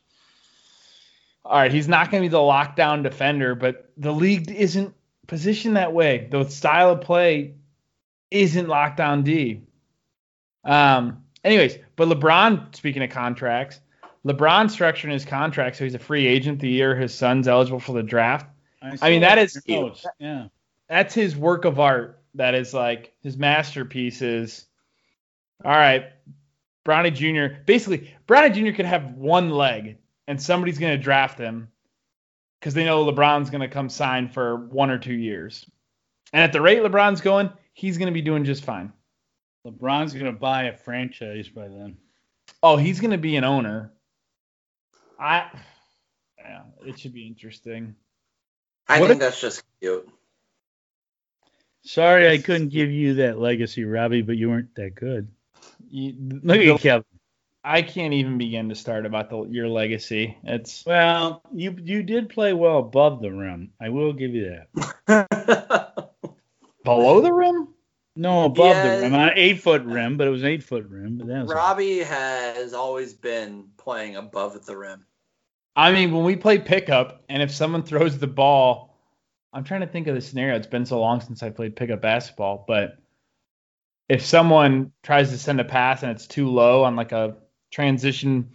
All right, he's not going to be the lockdown defender, but the league isn't positioned that way. The style of play isn't locked lockdown D. Um. Anyways, but LeBron, speaking of contracts, LeBron structuring his contract so he's a free agent the year his son's eligible for the draft. I mean, that is that in is- your notes. Yeah. that's his work of art. That is like his masterpiece is. All right, Bronny Jr. Basically, Bronny Jr. could have one leg, and somebody's going to draft him because they know LeBron's going to come sign for one or two years. And at the rate LeBron's going, he's going to be doing just fine. LeBron's gonna buy a franchise by then. Oh, he's going to be an owner. I. Yeah, it should be interesting. I What think if- that's just cute. Sorry, I couldn't give you that legacy, Robbie, but you weren't that good. You, Look at you, Kevin. I can't even begin to start about the, your legacy. It's Well, you you did play well above the rim. I will give you that. *laughs* below the rim. No, above Yeah. the rim. An eight foot rim, but it was an eight foot rim. But that was Robbie has always been playing above the rim. I mean, when we play pickup, and if someone throws the ball, I'm trying to think of the scenario. It's been so long since I played pickup basketball, but if someone tries to send a pass and it's too low on like a transition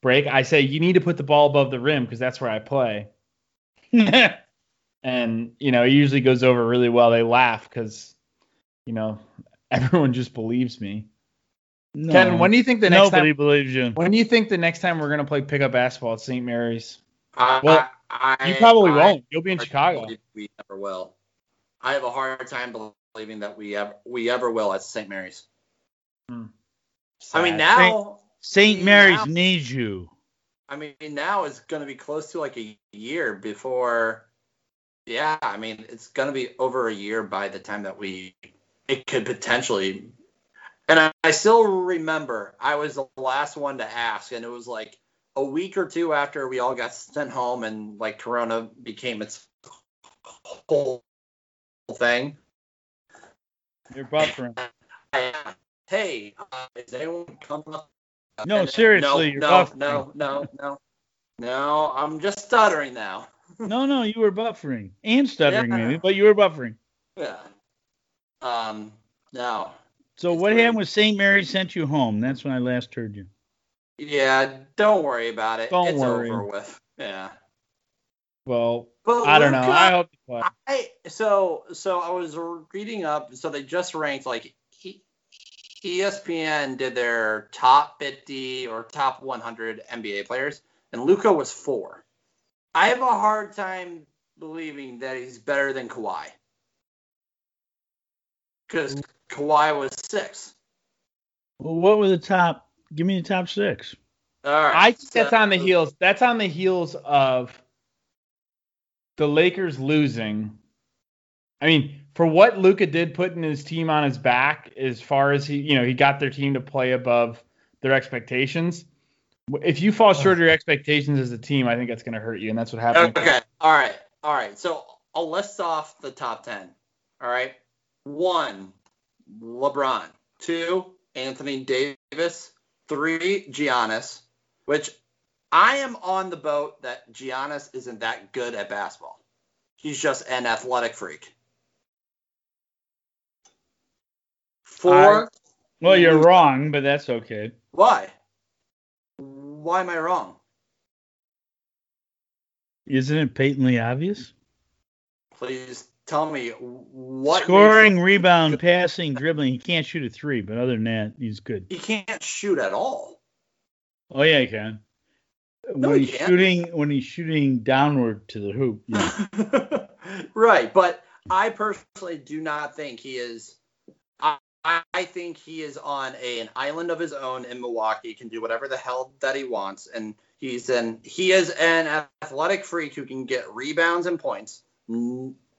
break, I say you need to put the ball above the rim because that's where I play. *laughs* And you know, it usually goes over really well. They laugh because you know *laughs* everyone just believes me. no, Kevin, when do you think the next nobody time? believes you. When do you think the next time we're gonna play pickup basketball at St. Mary's? I, Well, I, You probably I- won't. You'll be in I Chicago. We never will. I have a hard time believing that we ever we ever will at St. Mary's. Hmm. I mean now St. Mary's Now- needs you. I mean now is going to be close to like a year before. Yeah, I mean it's going to be over a year by the time that we it could potentially And I, I still remember I was the last one to ask, and it was like a week or two after we all got sent home and like Corona became its whole thing. You're buffering. I hey, uh, is anyone coming up? No, And- seriously, no, no, buffering. no, no, no, no. I'm just stuttering now. No, no, you were buffering and stuttering Yeah. maybe, but you were buffering. Yeah. Um. No. So what happened was St. Mary sent you home? That's when I last heard you. Yeah. Don't worry about it. Don't it's worry. over with. Yeah. Well, But I don't know. Luka- I hope. I so so I was reading up. So they just ranked like ESPN did their top 50 or top 100 NBA players, and Luka was four. I have a hard time believing that he's better than Kawhi because Kawhi was six. Well, what were the top? Give me the top six. All right, I think that's on the heels. That's on the heels of the Lakers losing. I mean, for what Luka did putting his team on his back, as far as he, you know, he got their team to play above their expectations. If you fall short of your oh. expectations as a team, I think that's going to hurt you, and that's what happened. Okay. All right. All right. So I'll list off the top 10. All right. One, LeBron. Two, Anthony Davis. Three, Giannis, which I am on the boat that Giannis isn't that good at basketball. He's just an athletic freak. Four, Well, you're mm-hmm. wrong, but that's okay. why? Why am I wrong? Isn't it patently obvious? Please tell me what Scoring, rebound, passing, dribbling. He can't shoot a three, but other than that, he's good. he can't shoot at all. Oh yeah, he can. No, when he he's can't. shooting, when he's shooting downward to the hoop, yeah. *laughs* right, but I personally do not think he is. I, think he is on a, an island of his own in Milwaukee. Can do whatever the hell that he wants, and he's an he is an athletic freak who can get rebounds and points.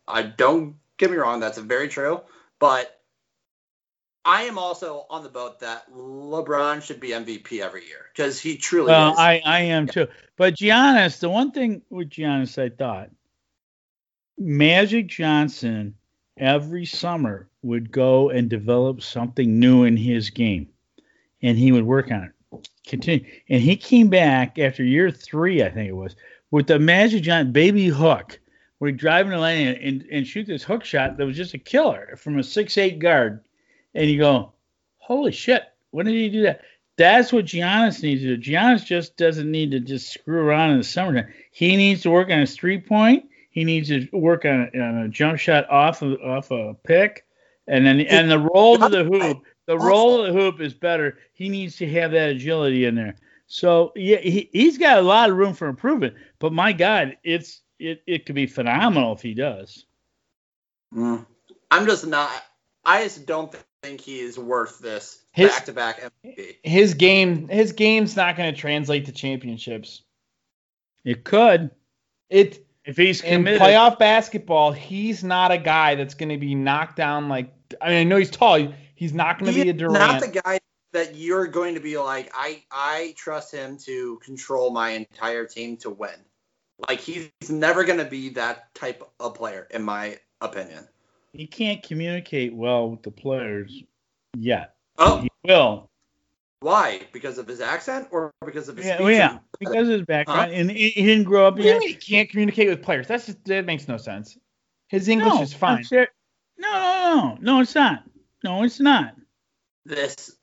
I don't get me wrong, that's very true, but I am also on the boat that LeBron should be MVP every year because he truly Well, is. I, I am too. But Giannis, the one thing with Giannis, I thought Magic Johnson every summer would go and develop something new in his game, and he would work on it. Continue, and he came back after year three, I think it was, with the Magic Johnson baby hook, where he drive in the lane and, and, and shoot this hook shot that was just a killer from a six eight guard, and you go, holy shit, when did he do that? That's what Giannis needs to do. Giannis just doesn't need to just screw around in the summertime. He needs to work on his three point. He needs to work on, on a jump shot off of, off a pick, and then and the roll to the hoop. The roll to the hoop is better. He needs to have that agility in there. So yeah, he, he's got a lot of room for improvement. But my God, it's it, it could be phenomenal if he does. Mm. I'm just not. I just don't think he is worth this His- back-to-back MVP. His game, his game's not going to translate to championships. It could It if he's in committed. playoff basketball, he's not a guy that's going to be knocked down like. I mean, I know he's tall. He's not going to He be a is Durant. not the guy that you're going to be like. I I trust him to control my entire team to win. Like he's never going to be that type of player, in my opinion. he can't communicate well with the players yet. Oh, He will. Why? Because of his accent or because of his Yeah, speech? well, yeah, because of his background, Huh? and he, he didn't grow up What do you yet. he can't communicate with players? That's just that makes no sense. His English no, is fine. I'm No, no, no, no, it's not. No, it's not. This,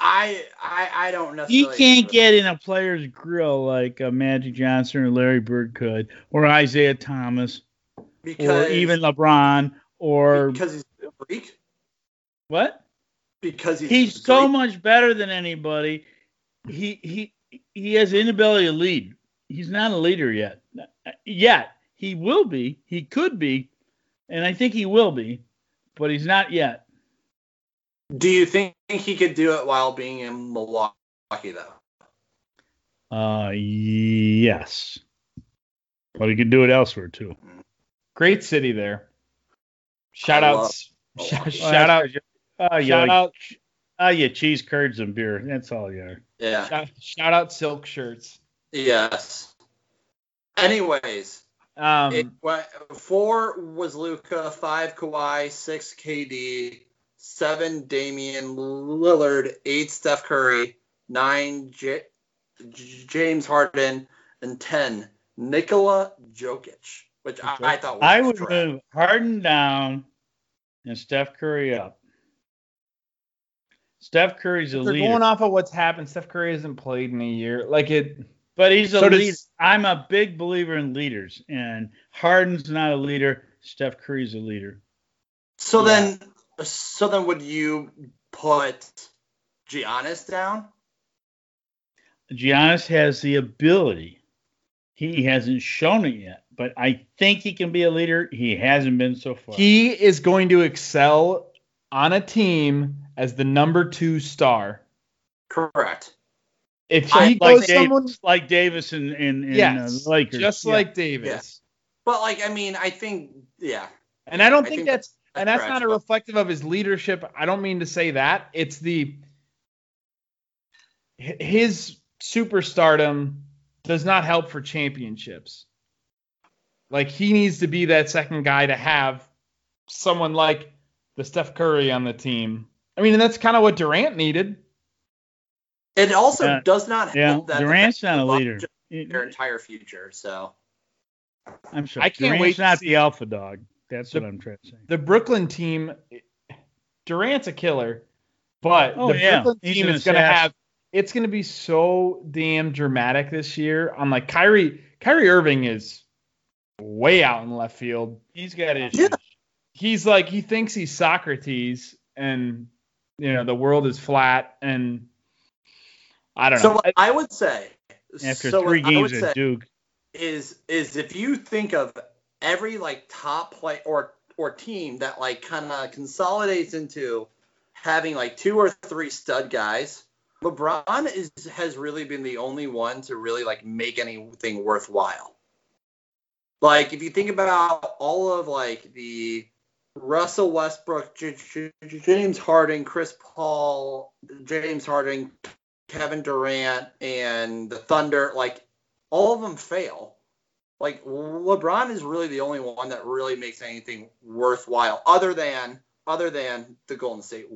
I I I don't He can't get in a player's grill like uh, Magic Johnson or Larry Bird could, or Isiah Thomas, because or even LeBron, or because he's a freak. what? Because he's, He's so freak? much better than anybody. He he he has the inability to lead. He's not a leader yet. Yet he will be. He could be, and I think he will be, but he's not yet. Do you think he could do it while being in Milwaukee though? Uh, yes, but he could do it elsewhere too. Great city there. Shout I outs. love *laughs* shout out. Oh, you Shout like, out. Ah, you cheese curds and beer. That's all you are. Yeah. Shout, shout out silk shirts. Yes. Anyways, Um, it, four was Luka, five Kawhi, six KD, seven Damian Lillard, eight Steph Curry, nine J- J- James Harden, and ten Nikola Jokic, which I, I thought was I would trash. move Harden down and Steph Curry up. Steph Curry's a they're leader, going off of what's happened. Steph Curry hasn't played in a year. Like it. but he's a So does- leader. I'm a big believer in leaders, and Harden's not a leader. Steph Curry's a leader. So Yeah. then, so then, would you put Giannis down? Giannis has the ability. He hasn't shown it yet, but I think he can be a leader. He hasn't been so far. He is going to excel on a team as the number two star. Correct. If he like, goes Davis, someone, like Davis in, in, in yes, uh, Lakers. just Yeah. like Davis. But like, I mean, I think, yeah. And I don't I think think that's and that's correct, not a reflective of his leadership. I don't mean to say that. It's the hi- his superstardom does not help for championships. Like he needs to be that second guy to have someone like the Steph Curry on the team. I mean, and that's kind of what Durant needed. It also Yeah. does not Yeah, help that Durant's not a leader. their entire future. So I'm sure I can't Durant's wait to not see- the alpha dog. That's The- what I'm trying to say. The Brooklyn team, Durant's a killer, but Oh, the yeah. Brooklyn He's team is going to have. It's going to be so damn dramatic this year. On like Kyrie, Kyrie Irving is way out in left field. He's got issues. Yeah. He's like he thinks he's Socrates, and you know the world is flat, and I don't so know. So I would say After so three games at Duke. is is if you think of every like top play or or team that like kind of consolidates into having like two or three stud guys, LeBron is has really been the only one to really like make anything worthwhile. Like if you think about all of like the Russell Westbrook, J- J- James Harden, Chris Paul, James Harden, Kevin Durant, and the Thunder, like all of them fail. Like LeBron is really the only one that really makes anything worthwhile, other than other than the Golden State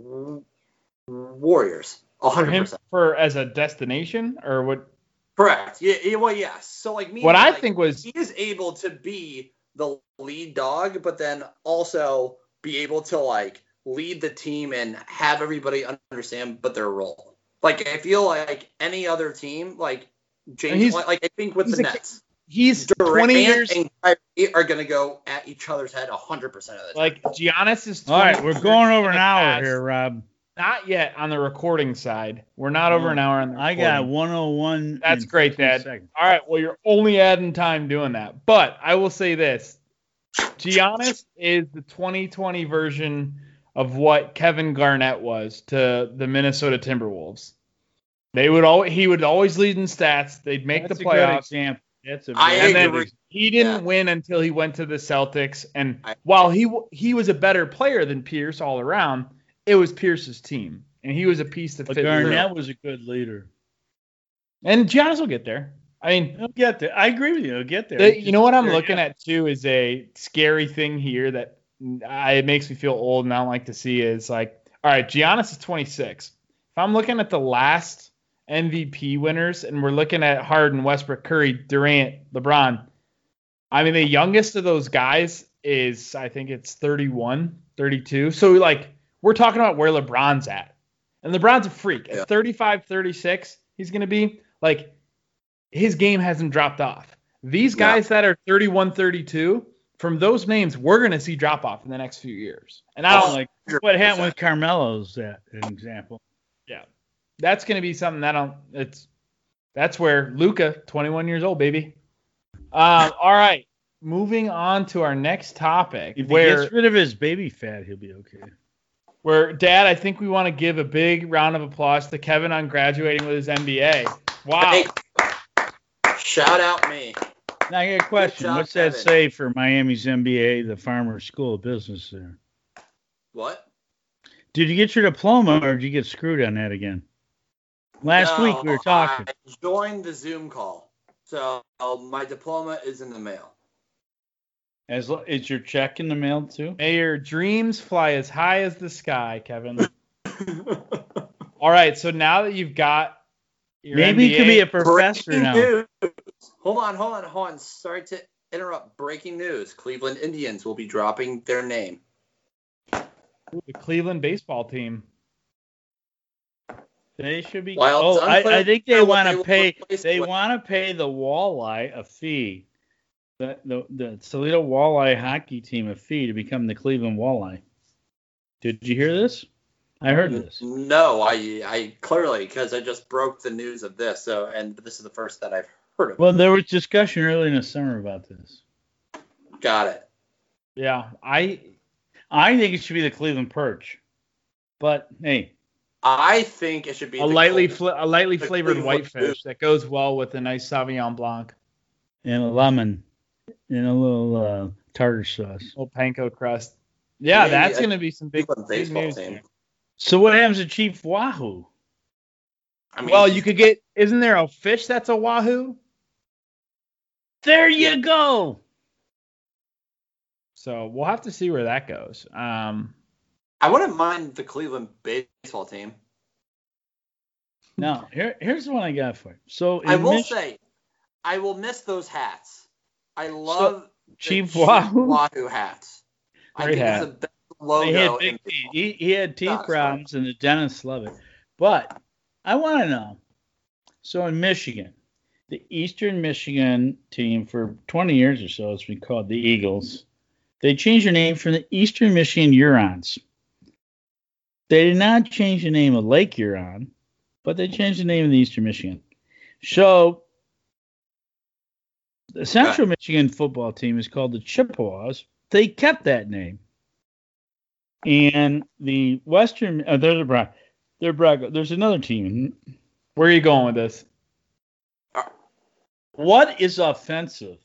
Warriors. A for hundred him percent for as a destination or what? correct. Yeah, yeah, well, yes. So like me, What I like, think was he is able to be the lead dog, but then also be able to like lead the team and have everybody understand but their role. Like I feel like any other team, like James, like I think with the a- Nets, he's Durant 20 years. and Kyrie are gonna go at each other's head hundred percent of the time. Like Giannis is. All right, 20 we're going over in an the hour past. here, Rob. Not yet on the recording side. We're not over an oh, hour on the I recording. got 101. That's great, Dad. seconds. All right, well, you're only adding time doing that. But I will say this Giannis is the 2020 version of what Kevin Garnett was to the Minnesota Timberwolves. They would always he would always lead in stats. They'd make That's the playoffs. example. That's a I And then agree. he didn't Yeah. win until he went to the Celtics. And I- while he he was a better player than Pierce all around, it was Pierce's team, and he was a piece that But fit. through. Was a good leader. And Giannis will get there. I mean, He'll get there. I agree with you. He'll get there. The- you know what I'm just- looking at too is a scary thing here that I, it makes me feel old and I don't like to see is like, all right, Giannis is 26. If I'm looking at the last MVP winners and we're looking at Harden, Westbrook, Curry, Durant, LeBron, I mean, the youngest of those guys is, I think it's 31, 32. So, like, we're talking about where LeBron's at. And LeBron's a freak. Yeah. At 35, 36, he's going to be like, his game hasn't dropped off. These Yeah. guys that are 31, 32, from those names, we're going to see drop off in the next few years. And I don't Oh, like What happened with Carmelo's that an example. Yeah. That's going to be something that I don't. It's that's where Luka, 21 years old, baby. Um, *laughs* all right, moving on to our next topic, If he gets rid of his baby fat, he'll be okay. Where Dad, I think we want to give a big round of applause to Kevin on graduating with his MBA. Wow. Hey, shout out me. Now I got a question. job, What's that Kevin. say for Miami's MBA, the Farmer School of Business there? What? Did you get your diploma or did you get screwed on that again? Last No, week we were talking. I joined the Zoom call, so my diploma is in the mail. As lo- is your check in the mail too? May your dreams fly as high as the sky, Kevin. *laughs* All right, so now that you've got your Maybe you could be a professor now. news. Hold on, hold on, hold on. Sorry to interrupt. Breaking news: Cleveland Indians will be dropping their name. the Cleveland baseball team. They should be. Well, oh, I, I think they want to pay. They want to pay the Walleye a fee. The, the the Toledo Walleye hockey team a fee to become the Cleveland Walleye. Did you hear this? I heard this. No, I, I clearly because I just broke the news of this. So, and this is the first that I've heard of. Well, there was discussion early in the summer about this. Got it. Yeah, I I think it should be the Cleveland Perch. But hey, I think it should be a lightly Cleveland- fl- a lightly flavored Cleveland whitefish that goes well with a nice Sauvignon Blanc, and a lemon, and a little uh, tartar sauce. little panko crust. Yeah, Maybe that's a gonna be some big, Cleveland big news. team. So what happens to Chief Wahoo? I mean, Well, you could get. Isn't there a fish that's a wahoo? There you go. So we'll have to see where that goes. Um, I wouldn't mind the Cleveland baseball team. Now here here's the one I got for you. So I will Mich- say, I will miss those hats. I love the Chief Wahoo? Wahoo hats. *laughs* I think hat. it's the best He logo. had big teeth. He, he had teeth right. problems, and the dentists love it. But I want to know. So in Michigan, the Eastern Michigan team for 20 years or so has been called the Eagles. They changed their name from the Eastern Michigan Hurons. They did not change the name of Lake Huron, but they changed the name of the Eastern Michigan. So the Central Michigan football team is called the Chippewas. They kept that name. And the Western, uh, they're the they're. There's another team. where are you going with this? What is offensive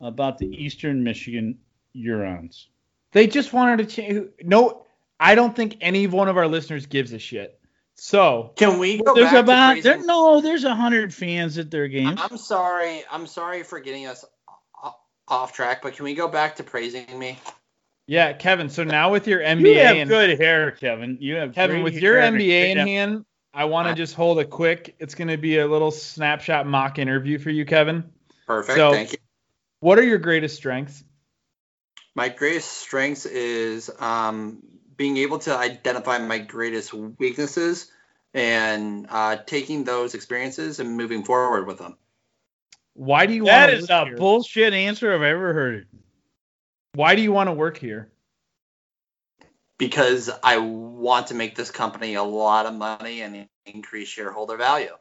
about the Eastern Michigan Hurons? They just wanted to change. No, I don't think any one of our listeners gives a shit. So Can we go There's back about to there, no, there's a hundred fans at their games. I'm sorry. I'm sorry for getting us off track, but can we go back to praising me? yeah, Kevin. So now with your MBA, You have and good hair, Kevin. You have Kevin, with your hair and MBA in great- hand, I want to just hold a quick. It's going to be a little snapshot mock interview for you, Kevin. Perfect. So- Thank you. What are your greatest strengths? My greatest strengths is um, being able to identify my greatest weaknesses and uh, taking those experiences and moving forward with them. Why do you That want is to a work here? bullshit answer I've ever heard. Why do you want to work here? Because I want to make this company a lot of money and increase shareholder value.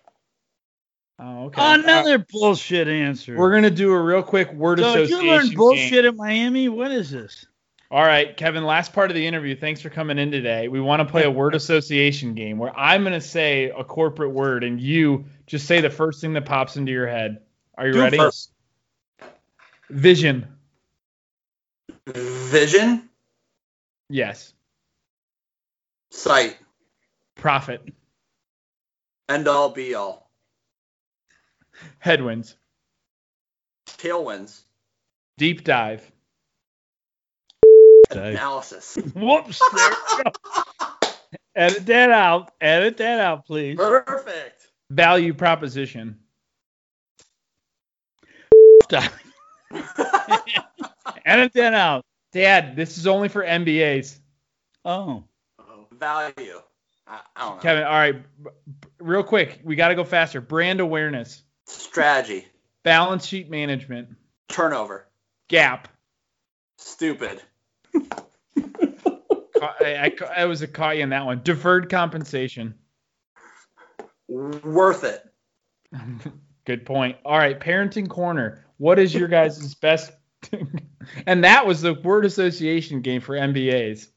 Oh, okay. Uh, Another bullshit answer. we're gonna do a real quick word so you association. learned game. bullshit at Miami. What is this? All right, Kevin, last part of the interview. Thanks for coming in today. We want to play a word *laughs* association game where I'm going to say a corporate word and you just say the first thing that pops into your head. Are you Do ready? first. Vision. Vision, Yes. sight, Profit. end all be all, Headwinds. tailwinds, Deep dive. Analysis. *laughs* Whoops. There we go. Edit that out. Edit that out, please. Perfect. Value proposition. *laughs* Edit that out. Dad, this is only for MBAs. Oh. Value. I, I don't know. Kevin, all right. b- b- Real quick, we got to go faster. Brand awareness. Strategy. Balance sheet management. Turnover. Gap. Stupid. Ca- I, I, I was a caught you in that one. Deferred compensation. Worth it. *laughs* Good point. All right, parenting corner. What is your guys' *laughs* best? *laughs* and that was the word association game for MBAs.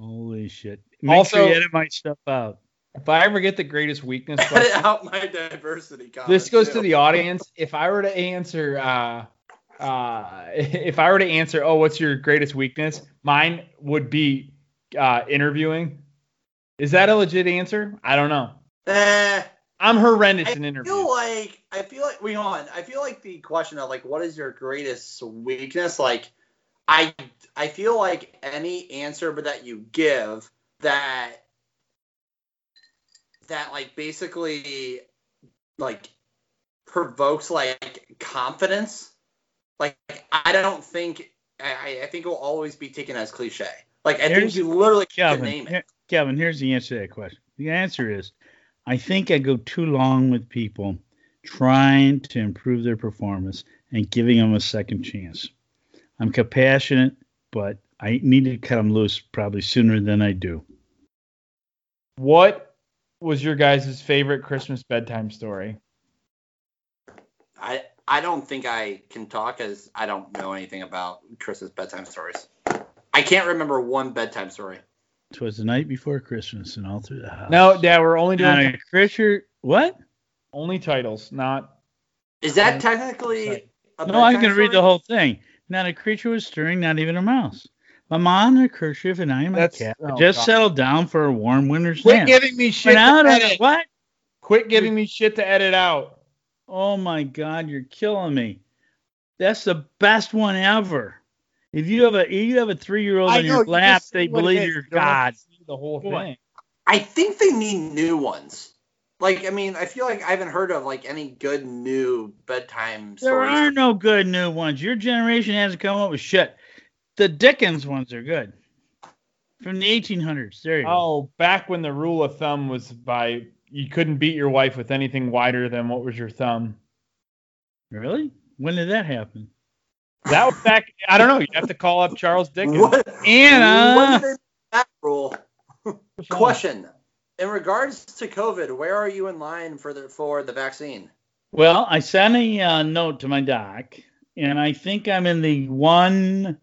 Holy shit. Make Also- sure you edit my stuff out. If I ever get the greatest weakness Edit question, out my diversity this goes too. to the audience. If I were to answer, uh, uh, *laughs* if I were to answer, oh, what's your greatest weakness? Mine would be uh, interviewing. Is that a legit answer? I don't know. Eh, I'm horrendous I in interviews. feel like I feel like hold on. I feel like the question of like what is your greatest weakness? Like I I feel like any answer but that you give that that like basically like provokes like confidence. Like I don't think I, I think it will always be taken as cliche. Like I Here's- think you literally can Kevin, name it. here- Kevin, here's the answer to that question. The answer is, I think I go too long with people trying to improve their performance and giving them a second chance. I'm compassionate, but I need to cut them loose probably sooner than I do. What was your guys' favorite Christmas bedtime story? I I don't think I can talk as I don't know anything about Christmas bedtime stories. I can't remember one bedtime story. Twas the night before Christmas and all through the house. No, Dad, we're only Not doing a creature. What? only titles, not. Is that Um, technically a No, I'm bedtime going to read the whole thing. Not a creature was stirring, not even a mouse. My mom and her kerchief and I and my That's- cat oh, just God. settled down for a warm winter's Quit nap. giving me shit Went out to edit. what? Quit giving me shit to edit out. Oh my God, you're killing me. That's the best one ever. If you have a if you have a three year old I in your you lap, just they see what it believe is. you're You God. The whole What? thing. I think they need new ones. Like I mean, I feel like I haven't heard of like any good new bedtime There stories. are no good new ones. Your generation hasn't come up with shit. The Dickens ones are good. From the 1800s. There you go. Oh, back when the rule of thumb was by you couldn't beat your wife with anything wider than what was your thumb. Really? When did that happen? That was back. I don't know. You have to call up Charles Dickens. What? Anna. When did they make that rule? Question. In regards to COVID, where are you in line for the for the vaccine? Well, I sent a uh, note to my doc, and I think I'm in the one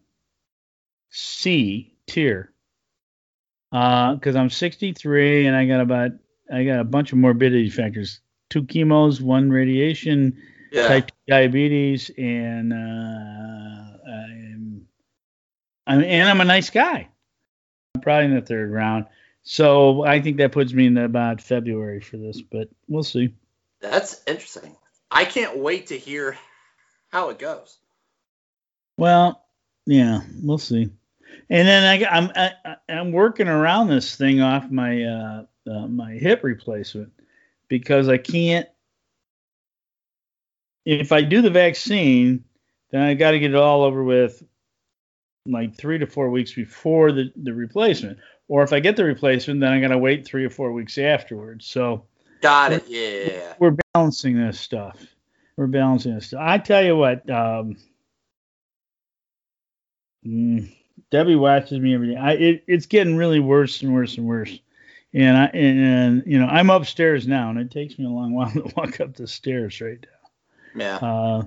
C tier because I'm 63 and I got about I got a bunch of morbidity factors: two chemos, one radiation, Yeah. type 2 diabetes, and uh, I'm, I'm and I'm a nice guy. I'm probably in the third round, so I think that puts me in about February for this, but we'll see. That's interesting. I can't wait to hear how it goes. Well, yeah, we'll see. And then I, I'm I, I- I'm working around this thing off my uh, uh, my hip replacement because I can't. If I do the vaccine, then I got to get it all over with like three to four weeks before the, the replacement. Or if I get the replacement, then I got to wait three or four weeks afterwards. So Got it. Yeah. we're balancing this stuff. We're balancing this stuff. I tell you what, um, mm, Debbie watches me every day. I, it, it's getting really worse and worse and worse. And I and, you know I'm upstairs now, and it takes me a long *laughs* while to walk up the stairs right Yeah. now. Uh,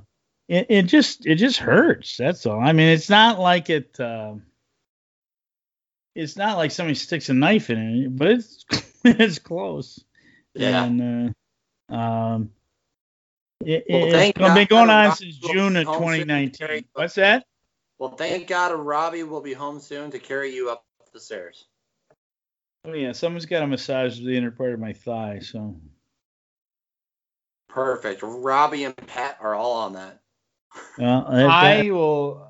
it, it just it just hurts. That's all. I mean, it's not like it. Uh, it's not like somebody sticks a knife in it, but it's *laughs* it's close. Yeah. And uh, um, it, Well, it's thank been going on since June of home soon to carry 2019. What's that? Well, thank God Robbie will be home soon to carry you up the stairs. Oh yeah, someone's got to massage to the inner part of my thigh. So Perfect. Robbie and Pat are all on that. well, that- I will.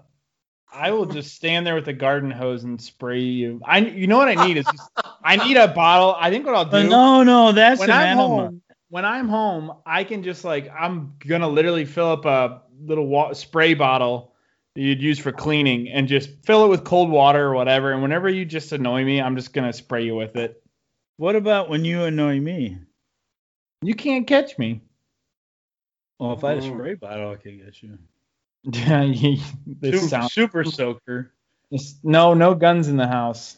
I will just stand there with a garden hose and spray you. I. You know what I need is just, I need a bottle. I think what I'll that- do. no, no, that's when an I'm enema. home, when I'm home, I can just like I'm gonna literally fill up a little wa- spray bottle that you'd use for cleaning and just fill it with cold water or whatever. And whenever you just annoy me, I'm just gonna spray you with it. What about when you annoy me? You can't catch me. Well, if I had a Mm. spray bottle, I could get you. *laughs* Yeah, this Super, sounds. super soaker. this- no, no guns in the house.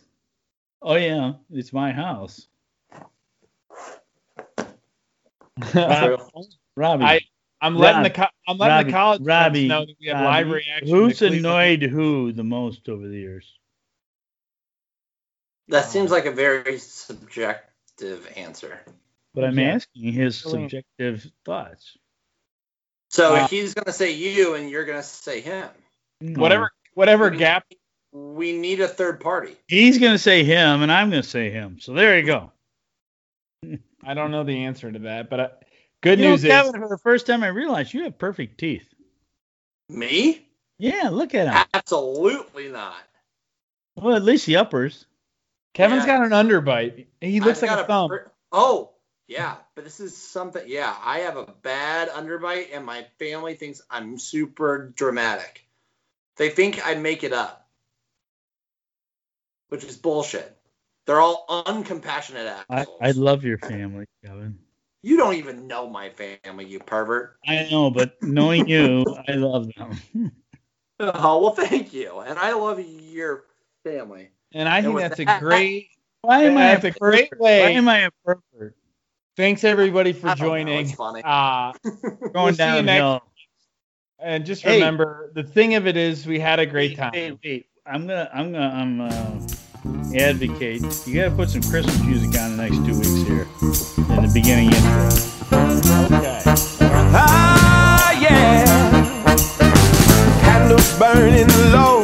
Oh yeah, it's my house. True. Robbie. I- I'm letting Rob- the co- I'm letting Robbie, the college friends Robbie, know that we have Robbie, live reaction. Who's annoyed who the most over the years? That seems like a very subjective answer. But I'm Yeah. asking his subjective thoughts. So Uh, he's gonna say you, and you're gonna say him. No. Whatever whatever gap we need a third party. He's gonna say him, and I'm gonna say him. So there you go. I don't know the answer to that, but uh, good You know, news is Kevin, for the first time I realized you have perfect teeth. Me? Yeah, look at him. Absolutely not. Well, at least the uppers. Kevin's Yeah. got an underbite. He looks I've like got a thumb. per- oh, yeah, but this is something. Yeah, I have a bad underbite, and my family thinks I'm super dramatic. They think I make it up, which is bullshit. They're all uncompassionate I, assholes. I love your family, Kevin. You don't even know my family, you pervert. I know, but knowing you, *laughs* I love them. Oh well, thank you, and I love your family. And I think with that's a great. *laughs* Why am I a great way. Why am I a pervert? Thanks everybody for know, joining. funny. Uh, *laughs* Going We'll see you next- downhill. and just Hey. remember, the thing of it is, we had a great Wait, time. Wait, wait. I'm gonna, I'm gonna, I'm uh, advocate. You gotta put some Christmas music on the next two weeks here in the beginning intro. Okay. Ah, yeah. Candles burning low.